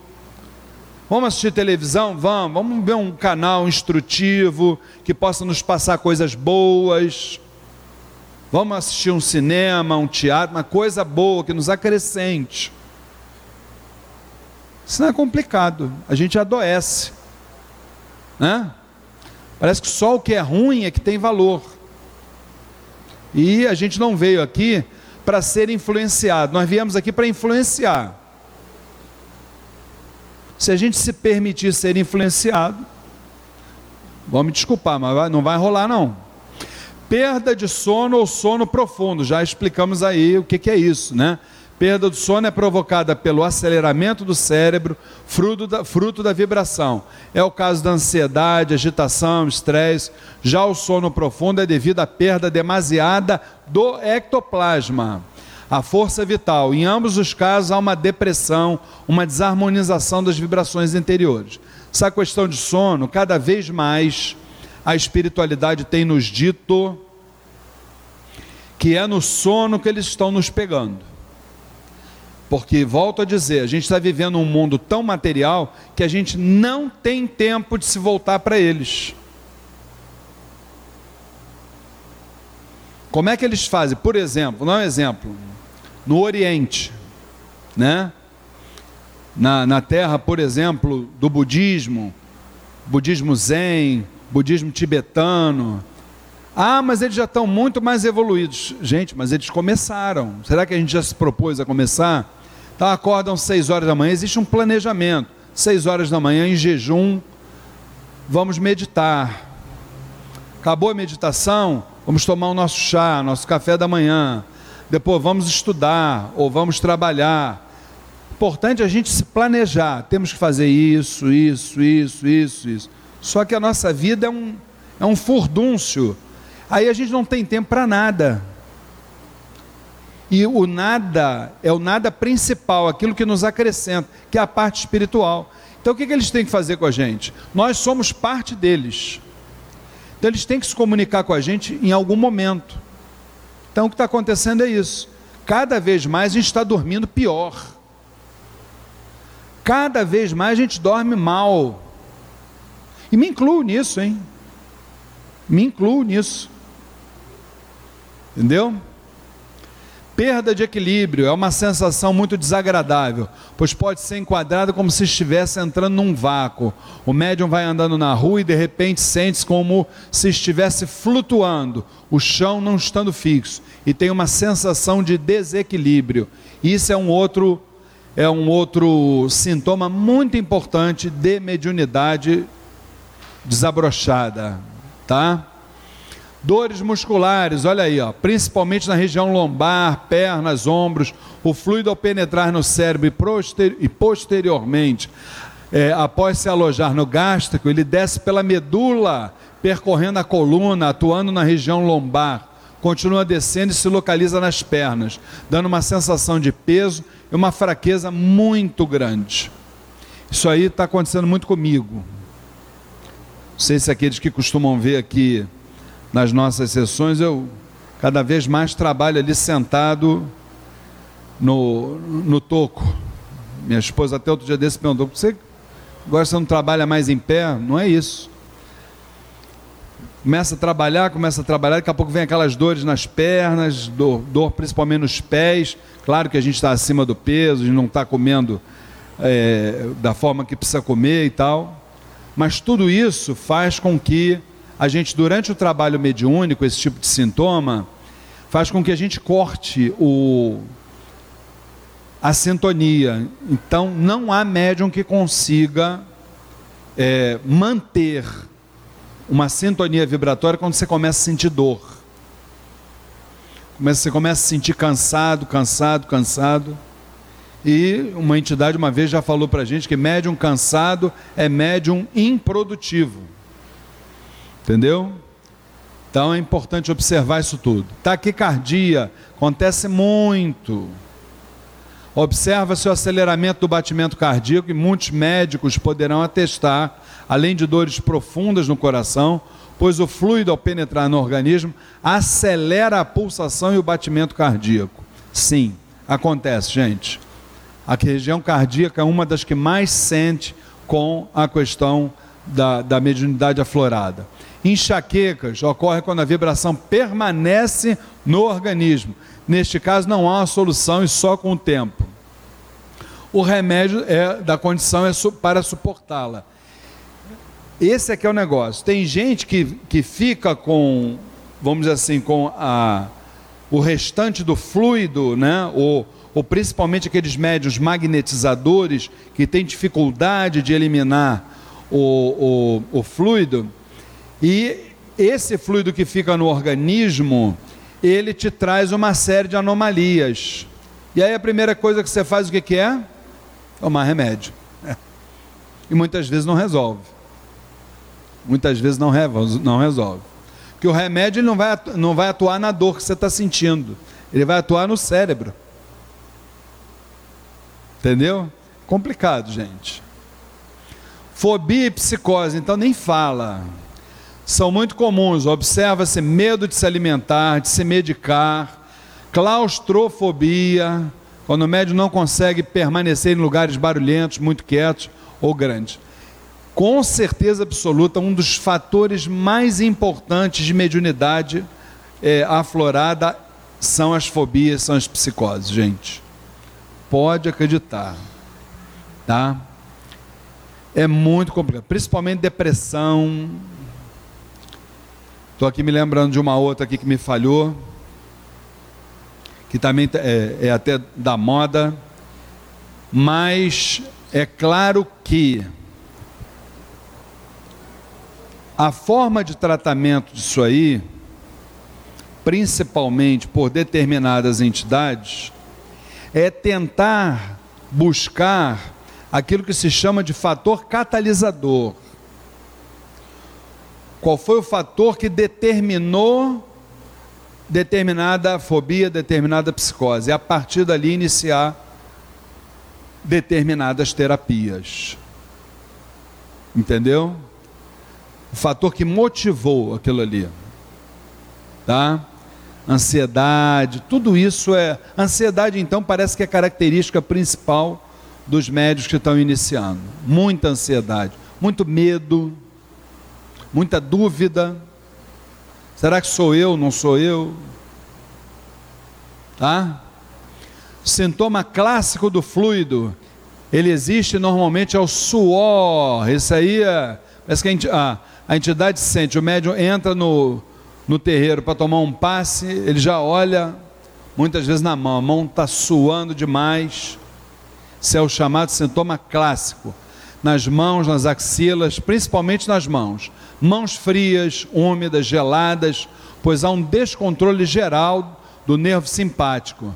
Vamos assistir televisão? Vamos. Vamos ver um canal instrutivo que possa nos passar coisas boas. Vamos assistir um cinema, um teatro, uma coisa boa que nos acrescente. Isso não é complicado. A gente adoece. Né? Parece que só o que é ruim é que tem valor. E a gente não veio aqui para ser influenciado, nós viemos aqui para influenciar. Se a gente se permitir ser influenciado, vão me desculpar, mas não vai rolar não. Perda de sono ou sono profundo, já explicamos aí o que, que é isso, né? Perda do sono é provocada pelo aceleramento do cérebro, fruto da, fruto da vibração. É o caso da ansiedade, agitação, estresse. Já o sono profundo é devido à perda demasiada do ectoplasma a força vital. Em ambos os casos há uma depressão, uma desarmonização das vibrações interiores. Essa questão de sono, cada vez mais a espiritualidade tem nos dito que é no sono que eles estão nos pegando. Porque, volto a dizer, a gente está vivendo um mundo tão material que a gente não tem tempo de se voltar para eles. Como é que eles fazem? Por exemplo, não é um exemplo no Oriente, né? Na, na terra, por exemplo, do budismo, budismo zen, budismo tibetano. Ah, mas eles já estão muito mais evoluídos. Gente, mas eles começaram. Será que a gente já se propôs a começar? Então acordam seis horas da manhã, existe um planejamento. Seis horas da manhã em jejum, vamos meditar. Acabou a meditação, vamos tomar o nosso chá, nosso café da manhã depois vamos estudar ou vamos trabalhar. Importante a gente se planejar. Temos que fazer isso, isso, isso, isso, isso. Só que a nossa vida é um, é um furdúncio. Aí a gente não tem tempo para nada. E o nada é o nada principal, aquilo que nos acrescenta, que é a parte espiritual. Então o que, que eles têm que fazer com a gente? Nós somos parte deles. Então eles têm que se comunicar com a gente em algum momento. Então o que está acontecendo é isso. Cada vez mais a gente está dormindo pior. Cada vez mais a gente dorme mal. E me incluo nisso, hein? Me incluo nisso. Entendeu? Perda de equilíbrio é uma sensação muito desagradável, pois pode ser enquadrada como se estivesse entrando num vácuo. O médium vai andando na rua e de repente sente-se como se estivesse flutuando, o chão não estando fixo, e tem uma sensação de desequilíbrio. Isso é um outro é um outro sintoma muito importante de mediunidade desabrochada, tá? Dores musculares, olha aí, ó, principalmente na região lombar, pernas, ombros, o fluido ao penetrar no cérebro e, posteriormente, é, após se alojar no gástrico, ele desce pela medula, percorrendo a coluna, atuando na região lombar, continua descendo e se localiza nas pernas, dando uma sensação de peso e uma fraqueza muito grande. Isso aí está acontecendo muito comigo. Não sei se aqueles que costumam ver aqui nas nossas sessões, eu cada vez mais trabalho ali sentado no, no toco. Minha esposa até outro dia desse perguntou, você agora você não trabalha mais em pé? Não é isso. Começa a trabalhar, começa a trabalhar, daqui a pouco vem aquelas dores nas pernas, dor, dor principalmente nos pés. Claro que a gente está acima do peso, a gente não está comendo é, da forma que precisa comer e tal. Mas tudo isso faz com que a gente, durante o trabalho mediúnico, esse tipo de sintoma, faz com que a gente corte o, a sintonia. Então, não há médium que consiga é, manter uma sintonia vibratória quando você começa a sentir dor. Você começa a se sentir cansado, cansado, cansado. E uma entidade uma vez já falou para a gente que médium cansado é médium improdutivo. Entendeu? Então é importante observar isso tudo. Taquicardia acontece muito. Observa-se o aceleramento do batimento cardíaco e muitos médicos poderão atestar, além de dores profundas no coração, pois o fluido ao penetrar no organismo acelera a pulsação e o batimento cardíaco. Sim, acontece, gente. A região cardíaca é uma das que mais sente com a questão da, da mediunidade aflorada. Enxaquecas ocorrem quando a vibração permanece no organismo. Neste caso, não há uma solução e só com o tempo. O remédio é, da condição é para suportá-la. Esse é que é o negócio. Tem gente que, que fica com, vamos dizer assim, com a, o restante do fluido, né? ou, ou principalmente aqueles médios magnetizadores que têm dificuldade de eliminar o, o, o fluido, e esse fluido que fica no organismo, ele te traz uma série de anomalias. E aí a primeira coisa que você faz, o que, que é? Tomar remédio. E muitas vezes não resolve muitas vezes não, não resolve. Porque o remédio não, vai, não vai atuar na dor que você está sentindo, ele vai atuar no cérebro. Entendeu? Complicado, gente. Fobia e psicose, então nem fala. São muito comuns. Observa-se medo de se alimentar, de se medicar, claustrofobia, quando o médium não consegue permanecer em lugares barulhentos, muito quietos ou grandes com certeza absoluta, um dos fatores mais importantes de mediunidade é, aflorada são as fobias, são as psicoses, gente. Pode acreditar, tá? É muito complicado, principalmente depressão. Estou aqui me lembrando de uma outra aqui que me falhou, que também é, é até da moda, mas é claro que a forma de tratamento disso aí, principalmente por determinadas entidades, é tentar buscar aquilo que se chama de fator catalisador. Qual foi o fator que determinou determinada fobia, determinada psicose? E a partir dali iniciar determinadas terapias. Entendeu? o fator que motivou aquilo ali. Tá? Ansiedade, tudo isso é. Ansiedade, então, parece que é característica principal dos médios que estão iniciando. Muita ansiedade, muito medo, muita dúvida. Será que sou eu, não sou eu? Tá? Sintoma clássico do fluido, ele existe normalmente ao suor. Isso aí é. Parece que a, a entidade sente, o médium entra no, no terreiro para tomar um passe, ele já olha, muitas vezes na mão, a mão está suando demais. Isso é o chamado sintoma clássico. Nas mãos, nas axilas, principalmente nas mãos. Mãos frias, úmidas, geladas, pois há um descontrole geral do nervo simpático.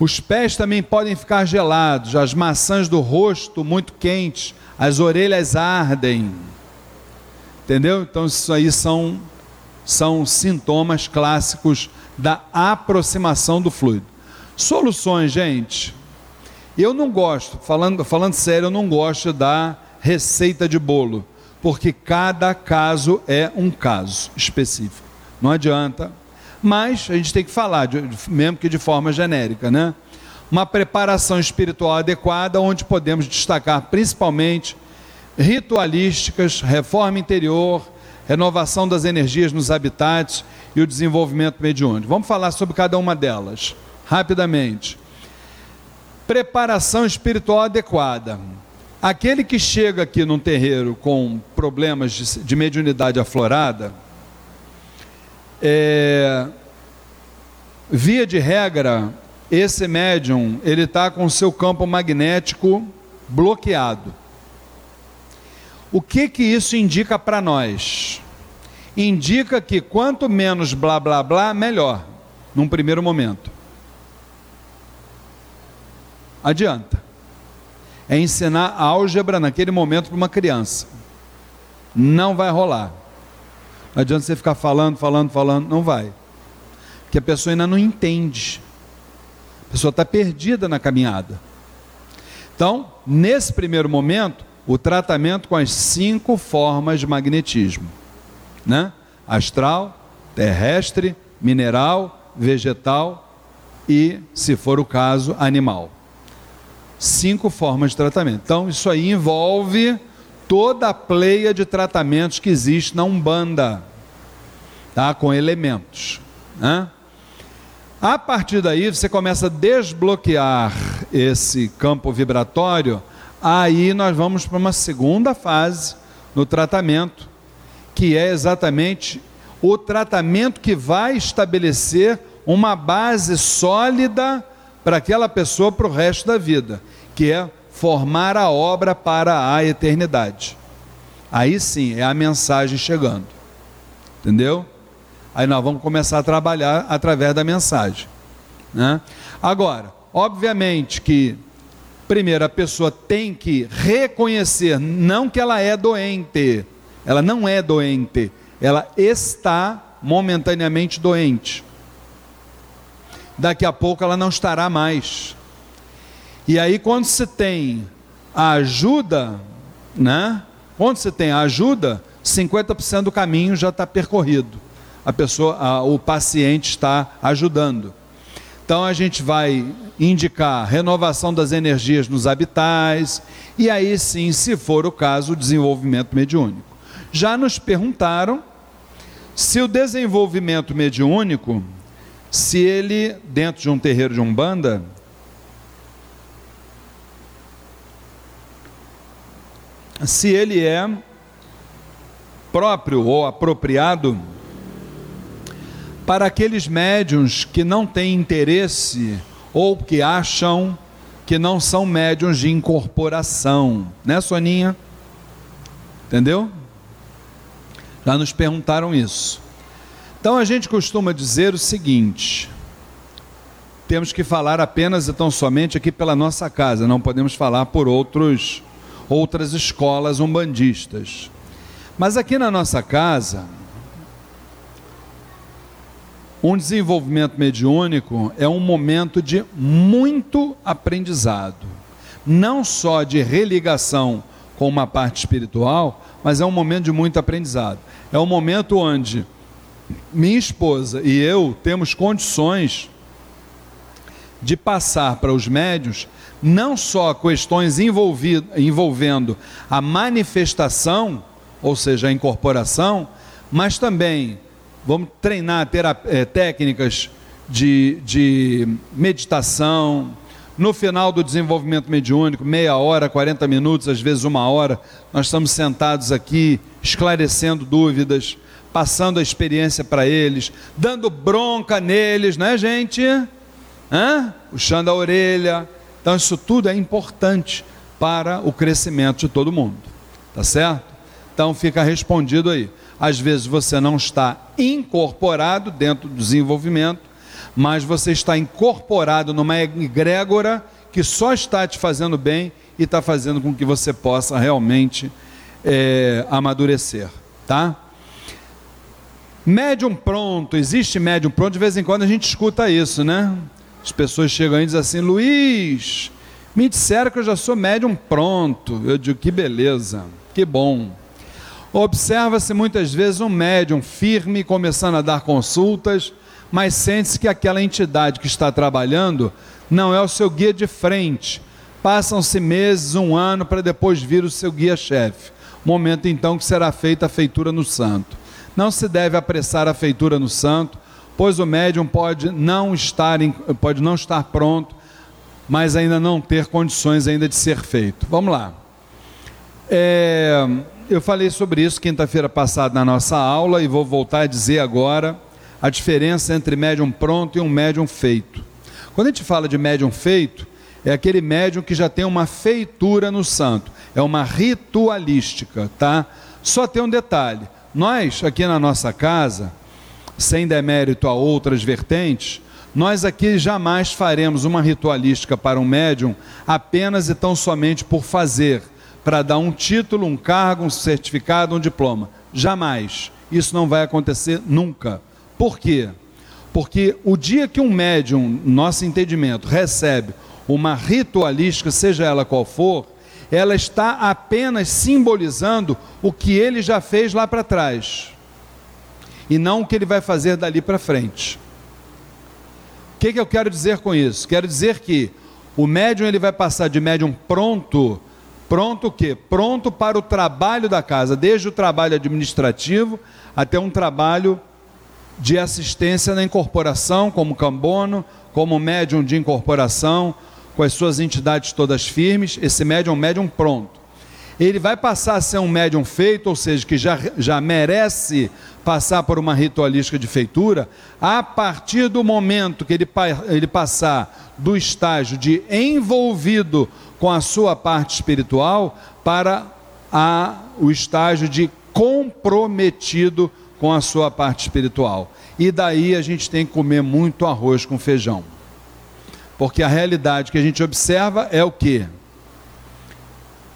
Os pés também podem ficar gelados, as maçãs do rosto muito quentes, as orelhas ardem. Entendeu? Então, isso aí são, são sintomas clássicos da aproximação do fluido. Soluções, gente. Eu não gosto, falando, falando sério, eu não gosto da receita de bolo, porque cada caso é um caso específico. Não adianta. Mas a gente tem que falar, de, mesmo que de forma genérica, né? Uma preparação espiritual adequada, onde podemos destacar principalmente ritualísticas, reforma interior, renovação das energias nos habitats e o desenvolvimento mediúnico. Vamos falar sobre cada uma delas, rapidamente. Preparação espiritual adequada. Aquele que chega aqui num terreiro com problemas de, de mediunidade aflorada, é, via de regra, esse médium ele está com o seu campo magnético bloqueado. O que que isso indica para nós? Indica que quanto menos blá blá blá, melhor. num primeiro momento. Adianta. É ensinar álgebra naquele momento para uma criança. Não vai rolar. Não adianta você ficar falando, falando, falando, não vai. Porque a pessoa ainda não entende. A pessoa está perdida na caminhada. Então, nesse primeiro momento, o tratamento com as cinco formas de magnetismo, né? Astral, terrestre, mineral, vegetal e, se for o caso, animal. Cinco formas de tratamento. Então, isso aí envolve toda a pleia de tratamentos que existe na Umbanda, tá? Com elementos, né? A partir daí, você começa a desbloquear esse campo vibratório, aí nós vamos para uma segunda fase no tratamento, que é exatamente o tratamento que vai estabelecer uma base sólida para aquela pessoa para o resto da vida, que é formar a obra para a eternidade. Aí sim é a mensagem chegando. Entendeu? Aí nós vamos começar a trabalhar através da mensagem. Né? Agora, obviamente que, primeiro, a pessoa tem que reconhecer, não que ela é doente, ela não é doente, ela está momentaneamente doente. Daqui a pouco ela não estará mais. E aí, quando se tem a ajuda, né? Quando você tem a ajuda, 50% do caminho já está percorrido a pessoa, a, o paciente está ajudando. Então a gente vai indicar renovação das energias nos habitais e aí sim, se for o caso, o desenvolvimento mediúnico. Já nos perguntaram se o desenvolvimento mediúnico, se ele dentro de um terreiro de umbanda, se ele é próprio ou apropriado para aqueles médiums que não têm interesse ou que acham que não são médiums de incorporação, né, Soninha? Entendeu? Já nos perguntaram isso. Então a gente costuma dizer o seguinte: temos que falar apenas e tão somente aqui pela nossa casa, não podemos falar por outros outras escolas umbandistas. Mas aqui na nossa casa, um desenvolvimento mediúnico é um momento de muito aprendizado, não só de religação com uma parte espiritual, mas é um momento de muito aprendizado. É um momento onde minha esposa e eu temos condições de passar para os médios não só questões envolvendo a manifestação, ou seja, a incorporação, mas também vamos treinar é, técnicas de, de meditação. No final do desenvolvimento mediúnico, meia hora, 40 minutos, às vezes uma hora, nós estamos sentados aqui esclarecendo dúvidas, passando a experiência para eles, dando bronca neles, né, gente? Hã? Puxando a orelha. Então, isso tudo é importante para o crescimento de todo mundo. Tá certo? Então, fica respondido aí. Às vezes você não está incorporado dentro do desenvolvimento, mas você está incorporado numa egrégora que só está te fazendo bem e está fazendo com que você possa realmente é, amadurecer, tá? Médium pronto, existe médium pronto, de vez em quando a gente escuta isso, né? As pessoas chegam e dizem assim, Luiz, me disseram que eu já sou médium pronto. Eu digo, que beleza, que bom. Observa-se muitas vezes um médium firme começando a dar consultas, mas sente-se que aquela entidade que está trabalhando não é o seu guia de frente. Passam-se meses, um ano, para depois vir o seu guia-chefe. Momento então que será feita a feitura no santo. Não se deve apressar a feitura no santo, pois o médium pode não estar, pode não estar pronto, mas ainda não ter condições ainda de ser feito. Vamos lá. É, eu falei sobre isso quinta-feira passada na nossa aula e vou voltar a dizer agora a diferença entre médium pronto e um médium feito. Quando a gente fala de médium feito, é aquele médium que já tem uma feitura no santo, é uma ritualística, tá? Só tem um detalhe: nós aqui na nossa casa, sem demérito a outras vertentes, Nós aqui jamais faremos uma ritualística para um médium apenas e tão somente por fazer, para dar um título, um cargo, um certificado, um diploma. Jamais. Isso não vai acontecer nunca. Por quê? Porque o dia que um médium, nosso entendimento, recebe uma ritualística, seja ela qual for, ela está apenas simbolizando o que ele já fez lá para trás e não o que ele vai fazer dali para frente. O que, que eu quero dizer com isso? Quero dizer que o médium ele vai passar de médium pronto, pronto o quê? Pronto para o trabalho da casa, desde o trabalho administrativo até um trabalho de assistência na incorporação, como cambono, como médium de incorporação, com as suas entidades todas firmes, esse médium é um médium pronto. Ele vai passar a ser um médium feito, ou seja, que já, já merece passar por uma ritualística de feitura, a partir do momento que ele, ele passar do estágio de envolvido com a sua parte espiritual para a, o estágio de comprometido com a sua parte espiritual. E daí a gente tem que comer muito arroz com feijão. Porque a realidade que a gente observa é o que?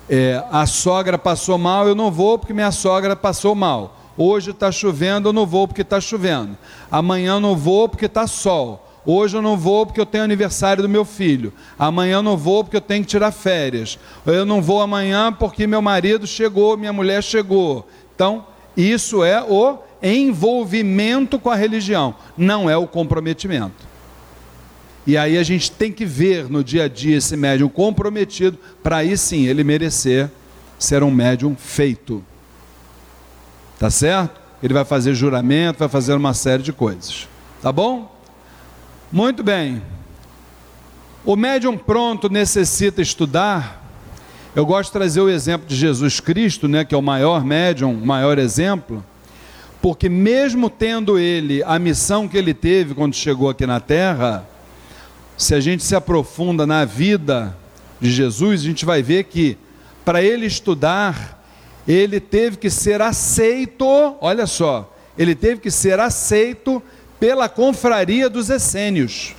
É, a sogra passou mal, eu não vou porque minha sogra passou mal. Hoje está chovendo, eu não vou porque está chovendo. Amanhã eu não vou porque está sol. Hoje eu não vou porque eu tenho aniversário do meu filho. Amanhã eu não vou porque eu tenho que tirar férias. Eu não vou amanhã porque meu marido chegou, minha mulher chegou. Então, isso é o envolvimento com a religião, não é o comprometimento. E aí a gente tem que ver no dia a dia esse médium comprometido, para aí sim ele merecer ser um médium feito. Tá certo? Ele vai fazer juramento, vai fazer uma série de coisas. Tá bom? Muito bem. O médium pronto necessita estudar. Eu gosto de trazer o exemplo de Jesus Cristo, né, que é o maior médium, o maior exemplo, porque mesmo tendo ele a missão que ele teve quando chegou aqui na terra, se a gente se aprofunda na vida de Jesus, a gente vai ver que para ele estudar, ele teve que ser aceito, olha só, ele teve que ser aceito pela confraria dos essênios,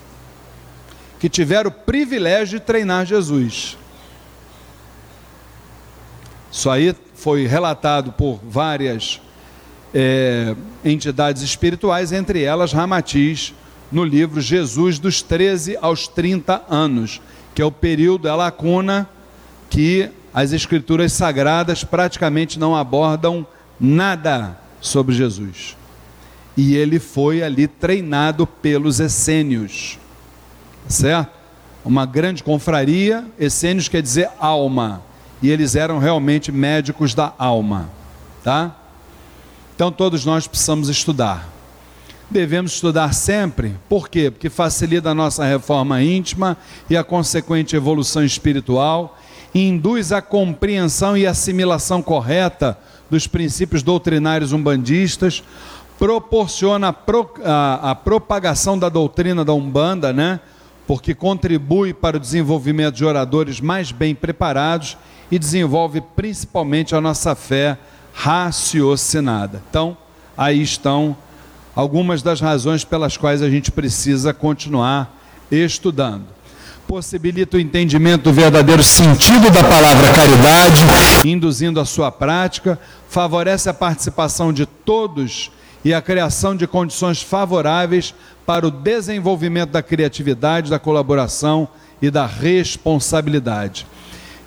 que tiveram o privilégio de treinar Jesus. Isso aí foi relatado por várias é, entidades espirituais, entre elas Ramatiz, no livro Jesus dos 13 aos 30 anos, que é o período, a lacuna que as escrituras sagradas praticamente não abordam nada sobre Jesus. E ele foi ali treinado pelos essênios, certo? Uma grande confraria, essênios quer dizer alma, e eles eram realmente médicos da alma, tá? Então todos nós precisamos estudar devemos estudar sempre. Por quê? Porque facilita a nossa reforma íntima e a consequente evolução espiritual, induz a compreensão e assimilação correta dos princípios doutrinários umbandistas, proporciona a, pro, a, a propagação da doutrina da Umbanda, né? porque contribui para o desenvolvimento de oradores mais bem preparados e desenvolve principalmente a nossa fé raciocinada. Então, aí estão algumas das razões pelas quais a gente precisa continuar estudando. Possibilita o entendimento do verdadeiro sentido da palavra caridade, induzindo a sua prática, favorece a participação de todos e a criação de condições favoráveis para o desenvolvimento da criatividade, da colaboração e da responsabilidade.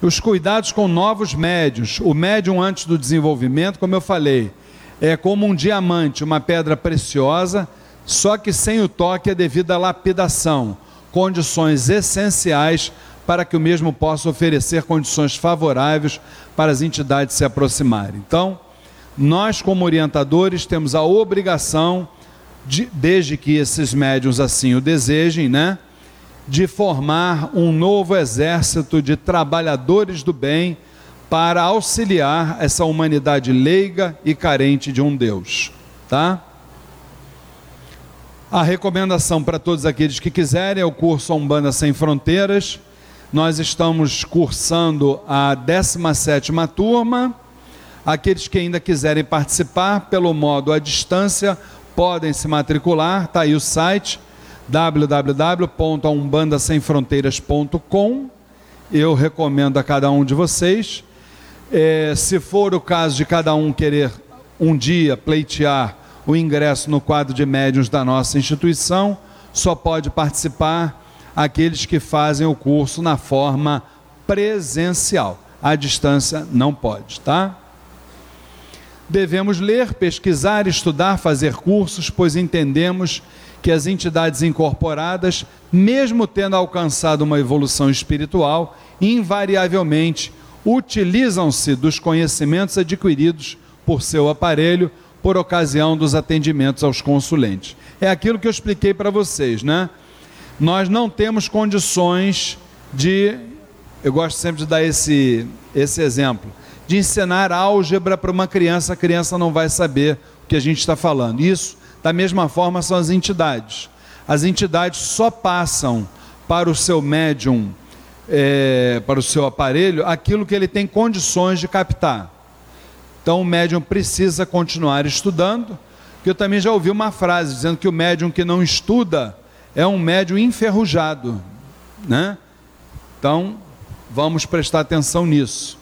Os cuidados com novos médios, o médium antes do desenvolvimento, como eu falei, é como um diamante, uma pedra preciosa, só que sem o toque é devido à lapidação, condições essenciais para que o mesmo possa oferecer condições favoráveis para as entidades se aproximarem. Então, nós, como orientadores, temos a obrigação, de, desde que esses médiums assim o desejem, né, de formar um novo exército de trabalhadores do bem para auxiliar essa humanidade leiga e carente de um Deus, tá? A recomendação para todos aqueles que quiserem é o curso Umbanda Sem Fronteiras. Nós estamos cursando a 17ª turma. Aqueles que ainda quiserem participar pelo modo à distância, podem se matricular, está aí o site www.umbandasemfronteiras.com. Eu recomendo a cada um de vocês. É, se for o caso de cada um querer um dia pleitear o ingresso no quadro de médiuns da nossa instituição, só pode participar aqueles que fazem o curso na forma presencial. À distância não pode, tá? Devemos ler, pesquisar, estudar, fazer cursos, pois entendemos que as entidades incorporadas, mesmo tendo alcançado uma evolução espiritual, invariavelmente utilizam-se dos conhecimentos adquiridos por seu aparelho por ocasião dos atendimentos aos consulentes. É aquilo que eu expliquei para vocês, né? Nós não temos condições de, eu gosto sempre de dar esse, esse exemplo, de ensinar álgebra para uma criança, a criança não vai saber o que a gente está falando. Isso, da mesma forma, são as entidades. As entidades só passam para o seu médium é, para o seu aparelho aquilo que ele tem condições de captar. Então o médium precisa continuar estudando, que eu também já ouvi uma frase dizendo que o médium que não estuda é um médium enferrujado, né? Então, vamos prestar atenção nisso.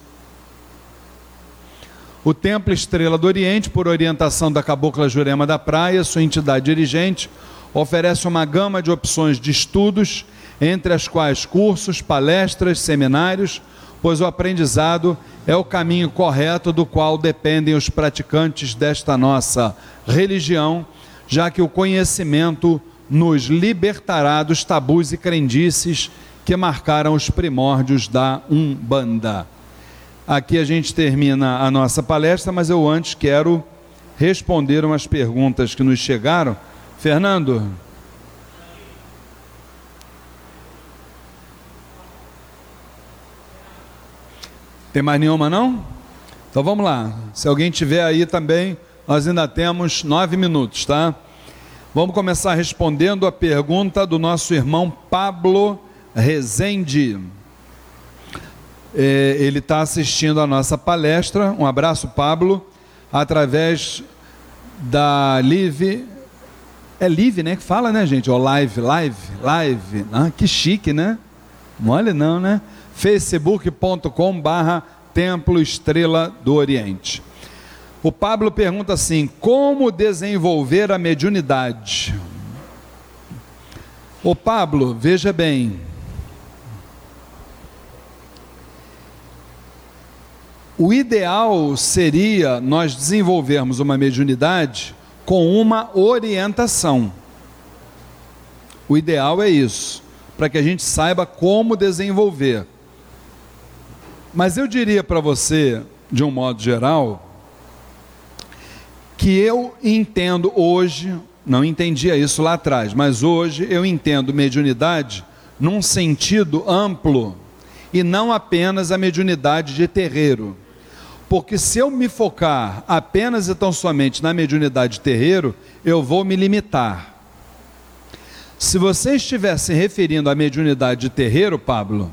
O Templo Estrela do Oriente, por orientação da Cabocla Jurema da Praia, sua entidade dirigente, oferece uma gama de opções de estudos entre as quais cursos, palestras, seminários, pois o aprendizado é o caminho correto do qual dependem os praticantes desta nossa religião, já que o conhecimento nos libertará dos tabus e crendices que marcaram os primórdios da Umbanda. Aqui a gente termina a nossa palestra, mas eu antes quero responder umas perguntas que nos chegaram. Fernando, Tem mais nenhuma não? Então vamos lá. Se alguém tiver aí também, nós ainda temos nove minutos, tá? Vamos começar respondendo a pergunta do nosso irmão Pablo Rezende. É, ele está assistindo a nossa palestra. Um abraço, Pablo, através da Live. É Live, né? Que fala, né, gente? Ó, live, live, live. Ah, que chique, né? Mole não, né? facebook.com barra Templo Estrela do Oriente. O Pablo pergunta assim: como desenvolver a mediunidade? O Pablo, veja bem. O ideal seria nós desenvolvermos uma mediunidade com uma orientação. O ideal é isso, para que a gente saiba como desenvolver. Mas eu diria para você, de um modo geral, que eu entendo hoje, não entendia isso lá atrás, mas hoje eu entendo mediunidade num sentido amplo e não apenas a mediunidade de terreiro. Porque se eu me focar apenas e tão somente na mediunidade de terreiro, eu vou me limitar. Se você estiver se referindo à mediunidade de terreiro, Pablo,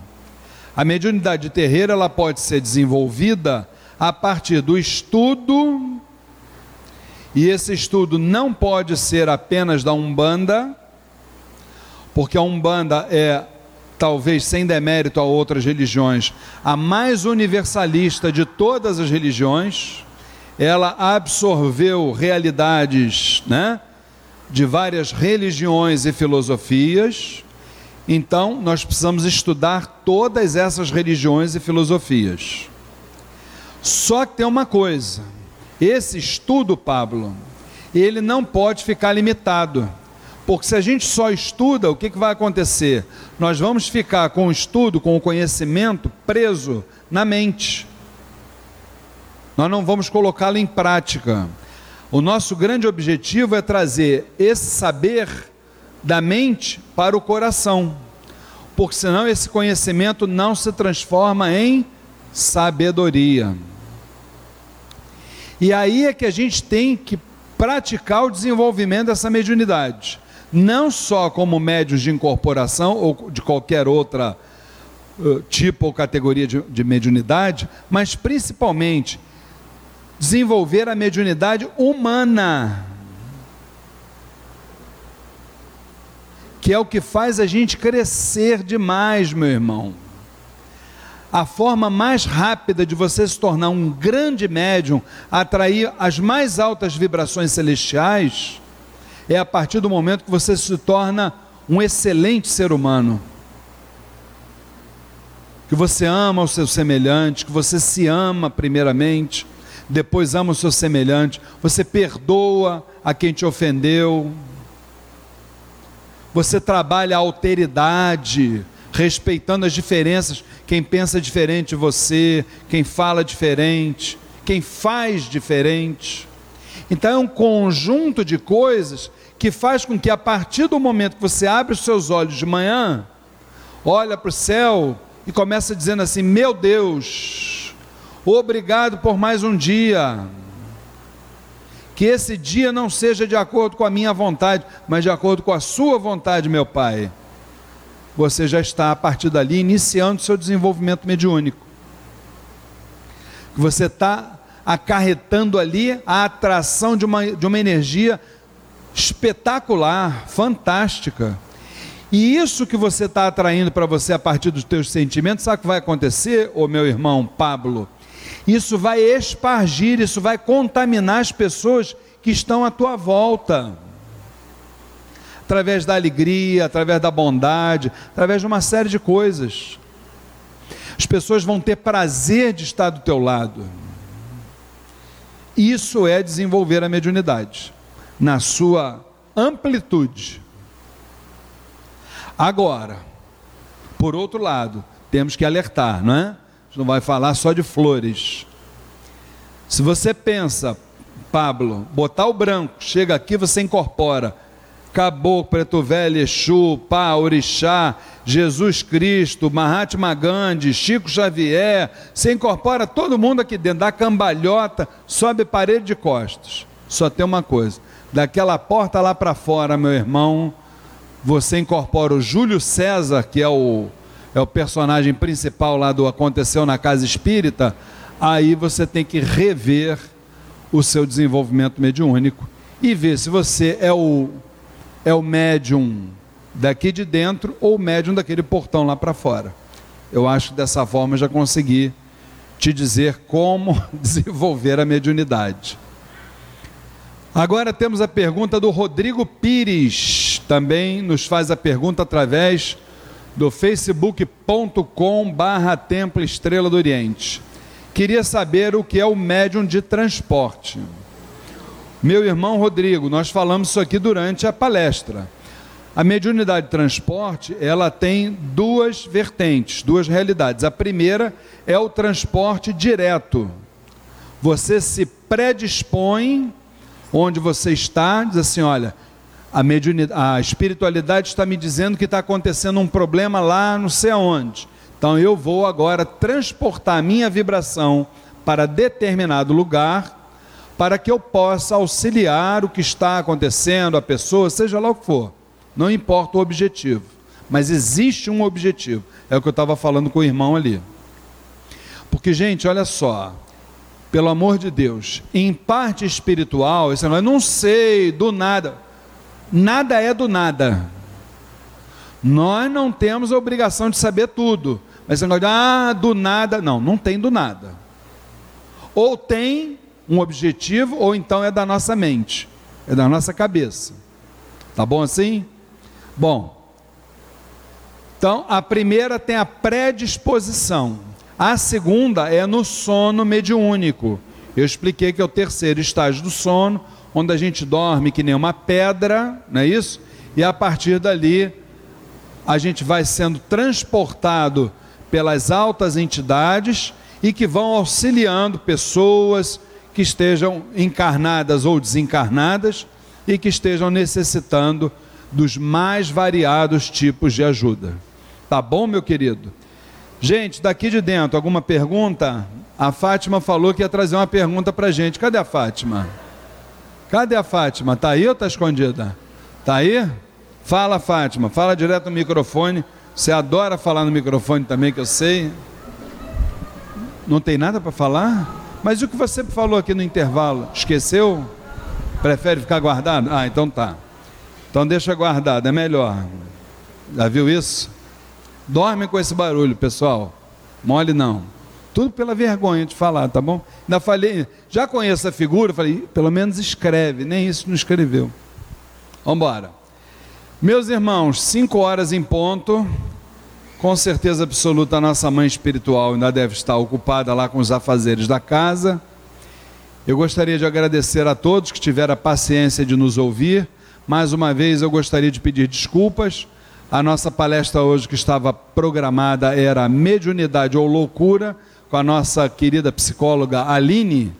a mediunidade de terreiro ela pode ser desenvolvida a partir do estudo, e esse estudo não pode ser apenas da Umbanda, porque a Umbanda é, talvez sem demérito a outras religiões, a mais universalista de todas as religiões. Ela absorveu realidades né, de várias religiões e filosofias então, nós precisamos estudar todas essas religiões e filosofias. Só que tem uma coisa: esse estudo, Pablo, ele não pode ficar limitado. Porque se a gente só estuda, o que, que vai acontecer? Nós vamos ficar com o estudo, com o conhecimento preso na mente. Nós não vamos colocá-lo em prática. O nosso grande objetivo é trazer esse saber da mente para o coração, porque senão esse conhecimento não se transforma em sabedoria. E aí é que a gente tem que praticar o desenvolvimento dessa mediunidade, não só como médios de incorporação ou de qualquer outra uh, tipo ou categoria de, de mediunidade, mas principalmente desenvolver a mediunidade humana é o que faz a gente crescer demais, meu irmão. A forma mais rápida de você se tornar um grande médium, atrair as mais altas vibrações celestiais, é a partir do momento que você se torna um excelente ser humano. Que você ama o seu semelhante, que você se ama primeiramente, depois ama o seu semelhante, você perdoa a quem te ofendeu, você trabalha a alteridade, respeitando as diferenças, quem pensa diferente de você, quem fala diferente, quem faz diferente. Então é um conjunto de coisas que faz com que a partir do momento que você abre os seus olhos de manhã, olha para o céu e começa dizendo assim: Meu Deus, obrigado por mais um dia. Que esse dia não seja de acordo com a minha vontade, mas de acordo com a sua vontade, meu Pai. Você já está a partir dali iniciando seu desenvolvimento mediúnico. Você está acarretando ali a atração de uma, de uma energia espetacular, fantástica. E isso que você está atraindo para você a partir dos teus sentimentos, sabe o que vai acontecer, ô meu irmão Pablo? Isso vai espargir, isso vai contaminar as pessoas que estão à tua volta. Através da alegria, através da bondade, através de uma série de coisas. As pessoas vão ter prazer de estar do teu lado. Isso é desenvolver a mediunidade, na sua amplitude. Agora, por outro lado, temos que alertar, não é? Gente não vai falar só de flores. Se você pensa, Pablo, botar o branco, chega aqui, você incorpora Caboclo, Preto Velho, Exu, Pá, Orixá, Jesus Cristo, Mahatma Gandhi, Chico Xavier, você incorpora todo mundo aqui dentro, dá cambalhota, sobe parede de costas. Só tem uma coisa, daquela porta lá para fora, meu irmão, você incorpora o Júlio César, que é o é o personagem principal lá do Aconteceu na Casa Espírita, aí você tem que rever o seu desenvolvimento mediúnico e ver se você é o, é o médium daqui de dentro ou o médium daquele portão lá para fora. Eu acho que dessa forma já consegui te dizer como desenvolver a mediunidade. Agora temos a pergunta do Rodrigo Pires, também nos faz a pergunta através do facebook.com barra Templo Estrela do Oriente. Queria saber o que é o médium de transporte. Meu irmão Rodrigo, nós falamos isso aqui durante a palestra. A mediunidade de transporte, ela tem duas vertentes, duas realidades. A primeira é o transporte direto. Você se predispõe onde você está, diz assim, olha, a, a espiritualidade está me dizendo que está acontecendo um problema lá não sei aonde. Então eu vou agora transportar a minha vibração para determinado lugar, para que eu possa auxiliar o que está acontecendo, a pessoa, seja lá o que for. Não importa o objetivo, mas existe um objetivo. É o que eu estava falando com o irmão ali. Porque, gente, olha só, pelo amor de Deus, em parte espiritual, esse não, não sei, do nada. Nada é do nada. Nós não temos a obrigação de saber tudo. Mas você não ah, do nada. Não, não tem do nada. Ou tem um objetivo, ou então é da nossa mente, é da nossa cabeça. Tá bom assim? Bom. Então, a primeira tem a predisposição. A segunda é no sono mediúnico. Eu expliquei que é o terceiro estágio do sono, onde a gente dorme que nem uma pedra, não é isso? E a partir dali a gente vai sendo transportado pelas altas entidades e que vão auxiliando pessoas que estejam encarnadas ou desencarnadas e que estejam necessitando dos mais variados tipos de ajuda. Tá bom, meu querido? Gente, daqui de dentro, alguma pergunta? A Fátima falou que ia trazer uma pergunta para gente. Cadê a Fátima? Cadê a Fátima? Está aí ou está escondida? Está aí? Fala, Fátima. Fala direto no microfone. Você adora falar no microfone também, que eu sei. Não tem nada para falar? Mas o que você falou aqui no intervalo? Esqueceu? Prefere ficar guardado? Ah, então tá. Então deixa guardado, é melhor. Já viu isso? Dorme com esse barulho, pessoal. Mole não. Tudo pela vergonha de falar, tá bom? Ainda falei, já conheço a figura, falei, pelo menos escreve, nem isso não escreveu. Vamos embora. Meus irmãos, cinco horas em ponto, com certeza absoluta a nossa mãe espiritual ainda deve estar ocupada lá com os afazeres da casa. Eu gostaria de agradecer a todos que tiveram a paciência de nos ouvir. Mais uma vez eu gostaria de pedir desculpas. A nossa palestra hoje que estava programada era Mediunidade ou Loucura com a nossa querida psicóloga Aline.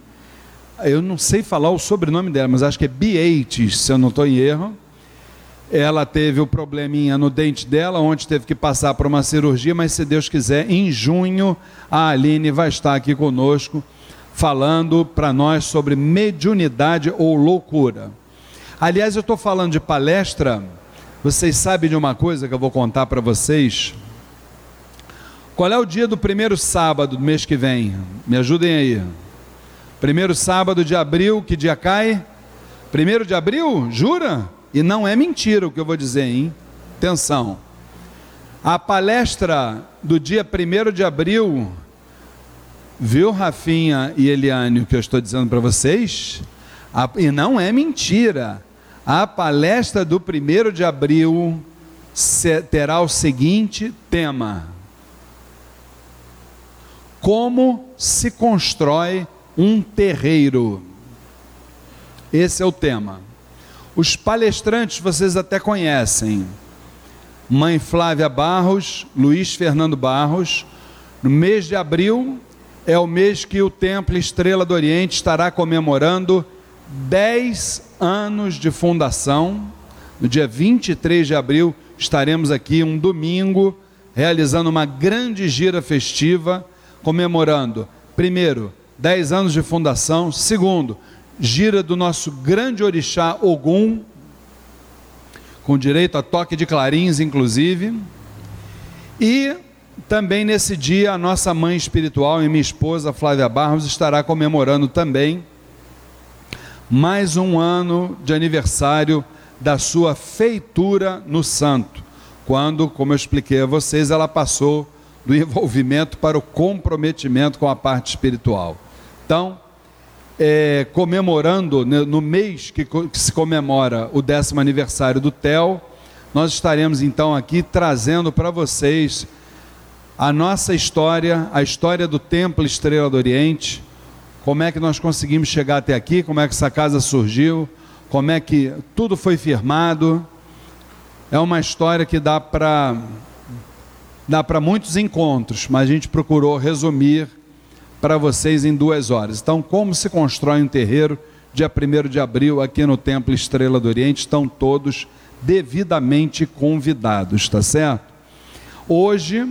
Eu não sei falar o sobrenome dela, mas acho que é Biates, se eu não estou em erro. Ela teve o probleminha no dente dela, onde teve que passar por uma cirurgia, mas se Deus quiser, em junho a Aline vai estar aqui conosco falando para nós sobre mediunidade ou loucura. Aliás, eu estou falando de palestra, vocês sabem de uma coisa que eu vou contar para vocês? Qual é o dia do primeiro sábado do mês que vem? Me ajudem aí. Primeiro sábado de abril, que dia cai? Primeiro de abril? Jura? E não é mentira o que eu vou dizer, hein? Atenção. A palestra do dia primeiro de abril, viu, Rafinha e Eliane, o que eu estou dizendo para vocês? A, e não é mentira. A palestra do primeiro de abril terá o seguinte tema como se constrói um terreiro. Esse é o tema. Os palestrantes vocês até conhecem. Mãe Flávia Barros, Luiz Fernando Barros. No mês de abril é o mês que o Templo Estrela do Oriente estará comemorando 10 anos de fundação. No dia 23 de abril estaremos aqui um domingo realizando uma grande gira festiva comemorando, primeiro, 10 anos de fundação, segundo, gira do nosso grande orixá Ogum, com direito a toque de clarins, inclusive, e também nesse dia a nossa mãe espiritual e minha esposa Flávia Barros estará comemorando também mais um ano de aniversário da sua feitura no santo, quando, como eu expliquei a vocês, ela passou do envolvimento para o comprometimento com a parte espiritual. Então, é, comemorando né, no mês que, que, se comemora o décimo aniversário do TEL, nós estaremos então aqui trazendo para vocês a nossa história, a história do Templo Estrela do Oriente, como é que nós conseguimos chegar até aqui, como é que essa casa surgiu, como é que tudo foi firmado. É uma história que dá para dá para muitos encontros, mas a gente procurou resumir para vocês em duas horas. Então, como se constrói um terreiro, dia 1 de abril, aqui no Templo Estrela do Oriente, estão todos devidamente convidados, tá certo? Hoje,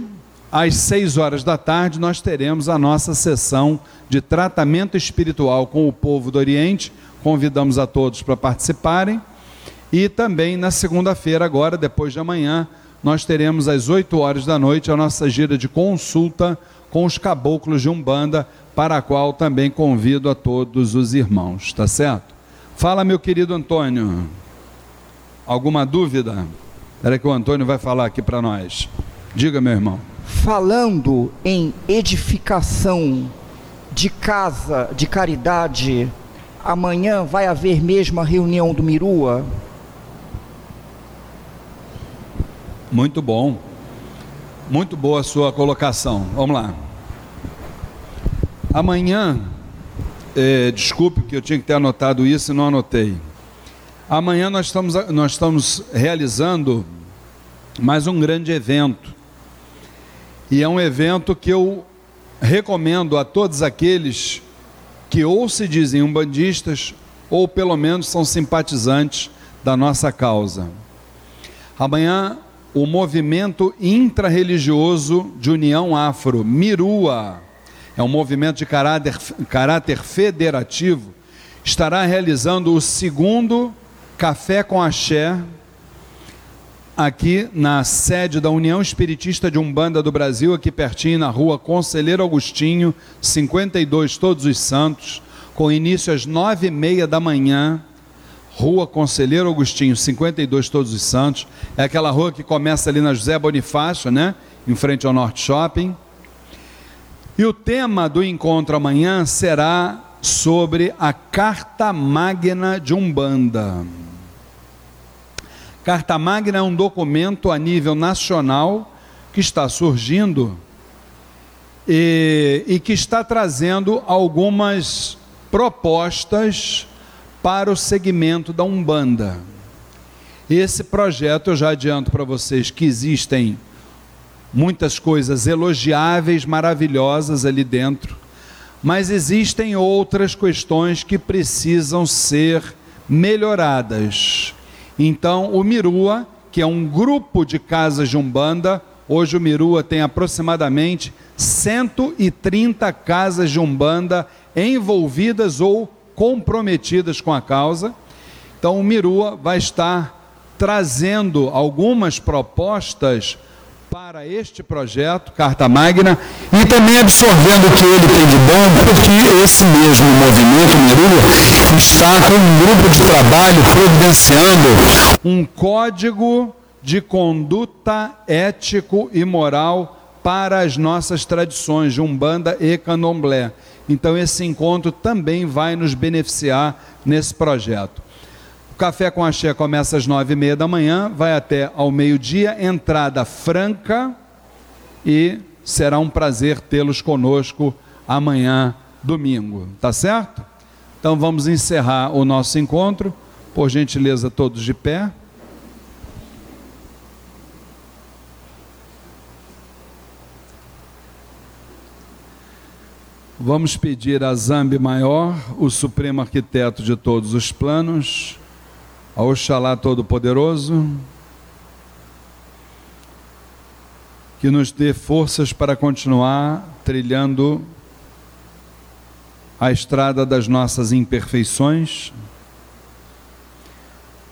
às 6 horas da tarde, nós teremos a nossa sessão de tratamento espiritual com o povo do Oriente. Convidamos a todos para participarem. E também na segunda-feira, agora, depois de amanhã, nós teremos às 8 horas da noite a nossa gira de consulta com os caboclos de Umbanda, para a qual também convido a todos os irmãos, tá certo? Fala, meu querido Antônio. Alguma dúvida? Espera que o Antônio vai falar aqui para nós. Diga, meu irmão. Falando em edificação de casa de caridade, amanhã vai haver mesmo a reunião do Mirua? Muito bom. Muito boa a sua colocação. Vamos lá. Amanhã, é, desculpe que eu tinha que ter anotado isso e não anotei. Amanhã nós estamos, nós estamos realizando mais um grande evento. E é um evento que eu recomendo a todos aqueles que ou se dizem umbandistas ou pelo menos são simpatizantes da nossa causa. Amanhã o movimento intrarreligioso de união afro, Mirua, é um movimento de caráter, caráter federativo, estará realizando o segundo Café com Axé, aqui na sede da União Espiritista de Umbanda do Brasil, aqui pertinho na rua Conselheiro Agostinho, 52 Todos os Santos, com início às nove e meia da manhã, Rua Conselheiro Agostinho, 52 Todos os Santos. É aquela rua que começa ali na José Bonifácio, né? Em frente ao Norte Shopping. E o tema do encontro amanhã será sobre a Carta Magna de Umbanda. Carta Magna é um documento a nível nacional que está surgindo e, e que está trazendo algumas propostas para o segmento da Umbanda. Esse projeto, eu já adianto para vocês que existem muitas coisas elogiáveis, maravilhosas ali dentro, mas existem outras questões que precisam ser melhoradas. Então, o Mirua, que é um grupo de casas de Umbanda, hoje o Mirua tem aproximadamente 130 casas de Umbanda envolvidas ou comprometidas com a causa. Então, o Mirua vai estar trazendo algumas propostas para este projeto, Carta Magna, e também absorvendo o que ele tem de bom, porque esse mesmo movimento Mirua está com um grupo de trabalho providenciando um código de conduta ético e moral para as nossas tradições de Umbanda e Candomblé. Então esse encontro também vai nos beneficiar nesse projeto. O Café com Axé começa às nove e meia da manhã, vai até ao meio-dia, entrada franca e será um prazer tê-los conosco amanhã, domingo, tá certo? Então vamos encerrar o nosso encontro, por gentileza todos de pé. Vamos pedir a Zambi Maior, o supremo arquiteto de todos os planos, a Oxalá Todo-Poderoso, que nos dê forças para continuar trilhando a estrada das nossas imperfeições,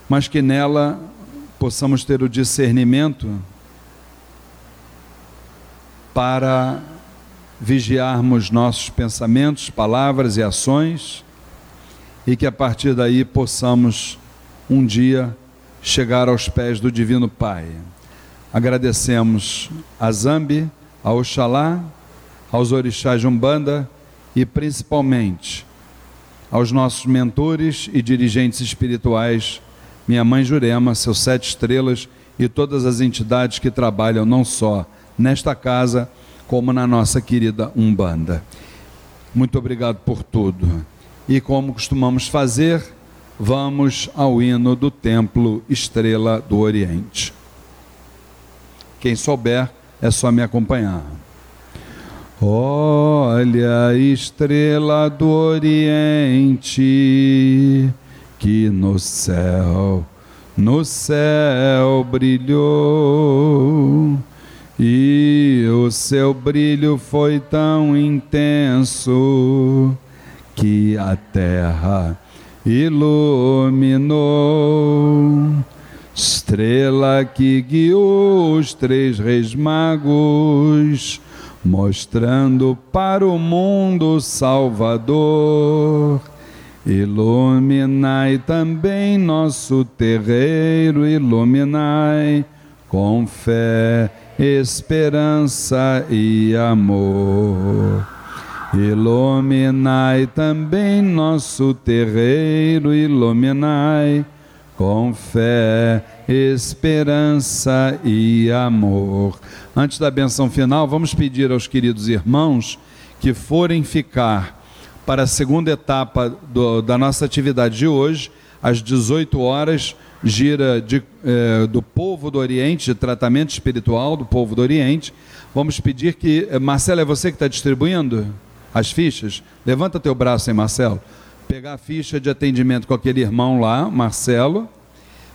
mas que nela possamos ter o discernimento para vigiarmos nossos pensamentos, palavras e ações, e que a partir daí possamos um dia chegar aos pés do Divino Pai. Agradecemos a Zambi, a Oxalá, aos orixás de Umbanda e principalmente aos nossos mentores e dirigentes espirituais, minha mãe Jurema, seus sete estrelas e todas as entidades que trabalham não só nesta casa, como na nossa querida Umbanda. Muito obrigado por tudo. E como costumamos fazer, vamos ao hino do Templo Estrela do Oriente. Quem souber, é só me acompanhar. Olha a estrela do Oriente que no céu, no céu brilhou e o seu brilho foi tão intenso que a terra iluminou. Estrela que guiou os três reis magos, mostrando para o mundo Salvador. Iluminai também nosso terreiro, iluminai com fé esperança e amor. Iluminai também nosso terreiro, iluminai com fé, esperança e amor. Antes da benção final, vamos pedir aos queridos irmãos que forem ficar para a segunda etapa do, da nossa atividade de hoje, às 18 horas gira de, é, do povo do Oriente, de tratamento espiritual do povo do Oriente. Vamos pedir que. Eh, Marcelo, é você que está distribuindo as fichas? Levanta teu braço aí, Marcelo. Pegar a ficha de atendimento com aquele irmão lá, Marcelo.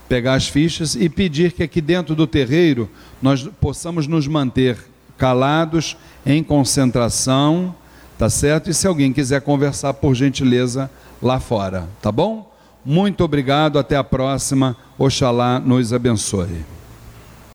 Pegar as fichas e pedir que aqui dentro do terreiro nós possamos nos manter calados, em concentração, tá certo? E se alguém quiser conversar, por gentileza, lá fora, tá bom? Muito obrigado, até a próxima. Oxalá nos abençoe.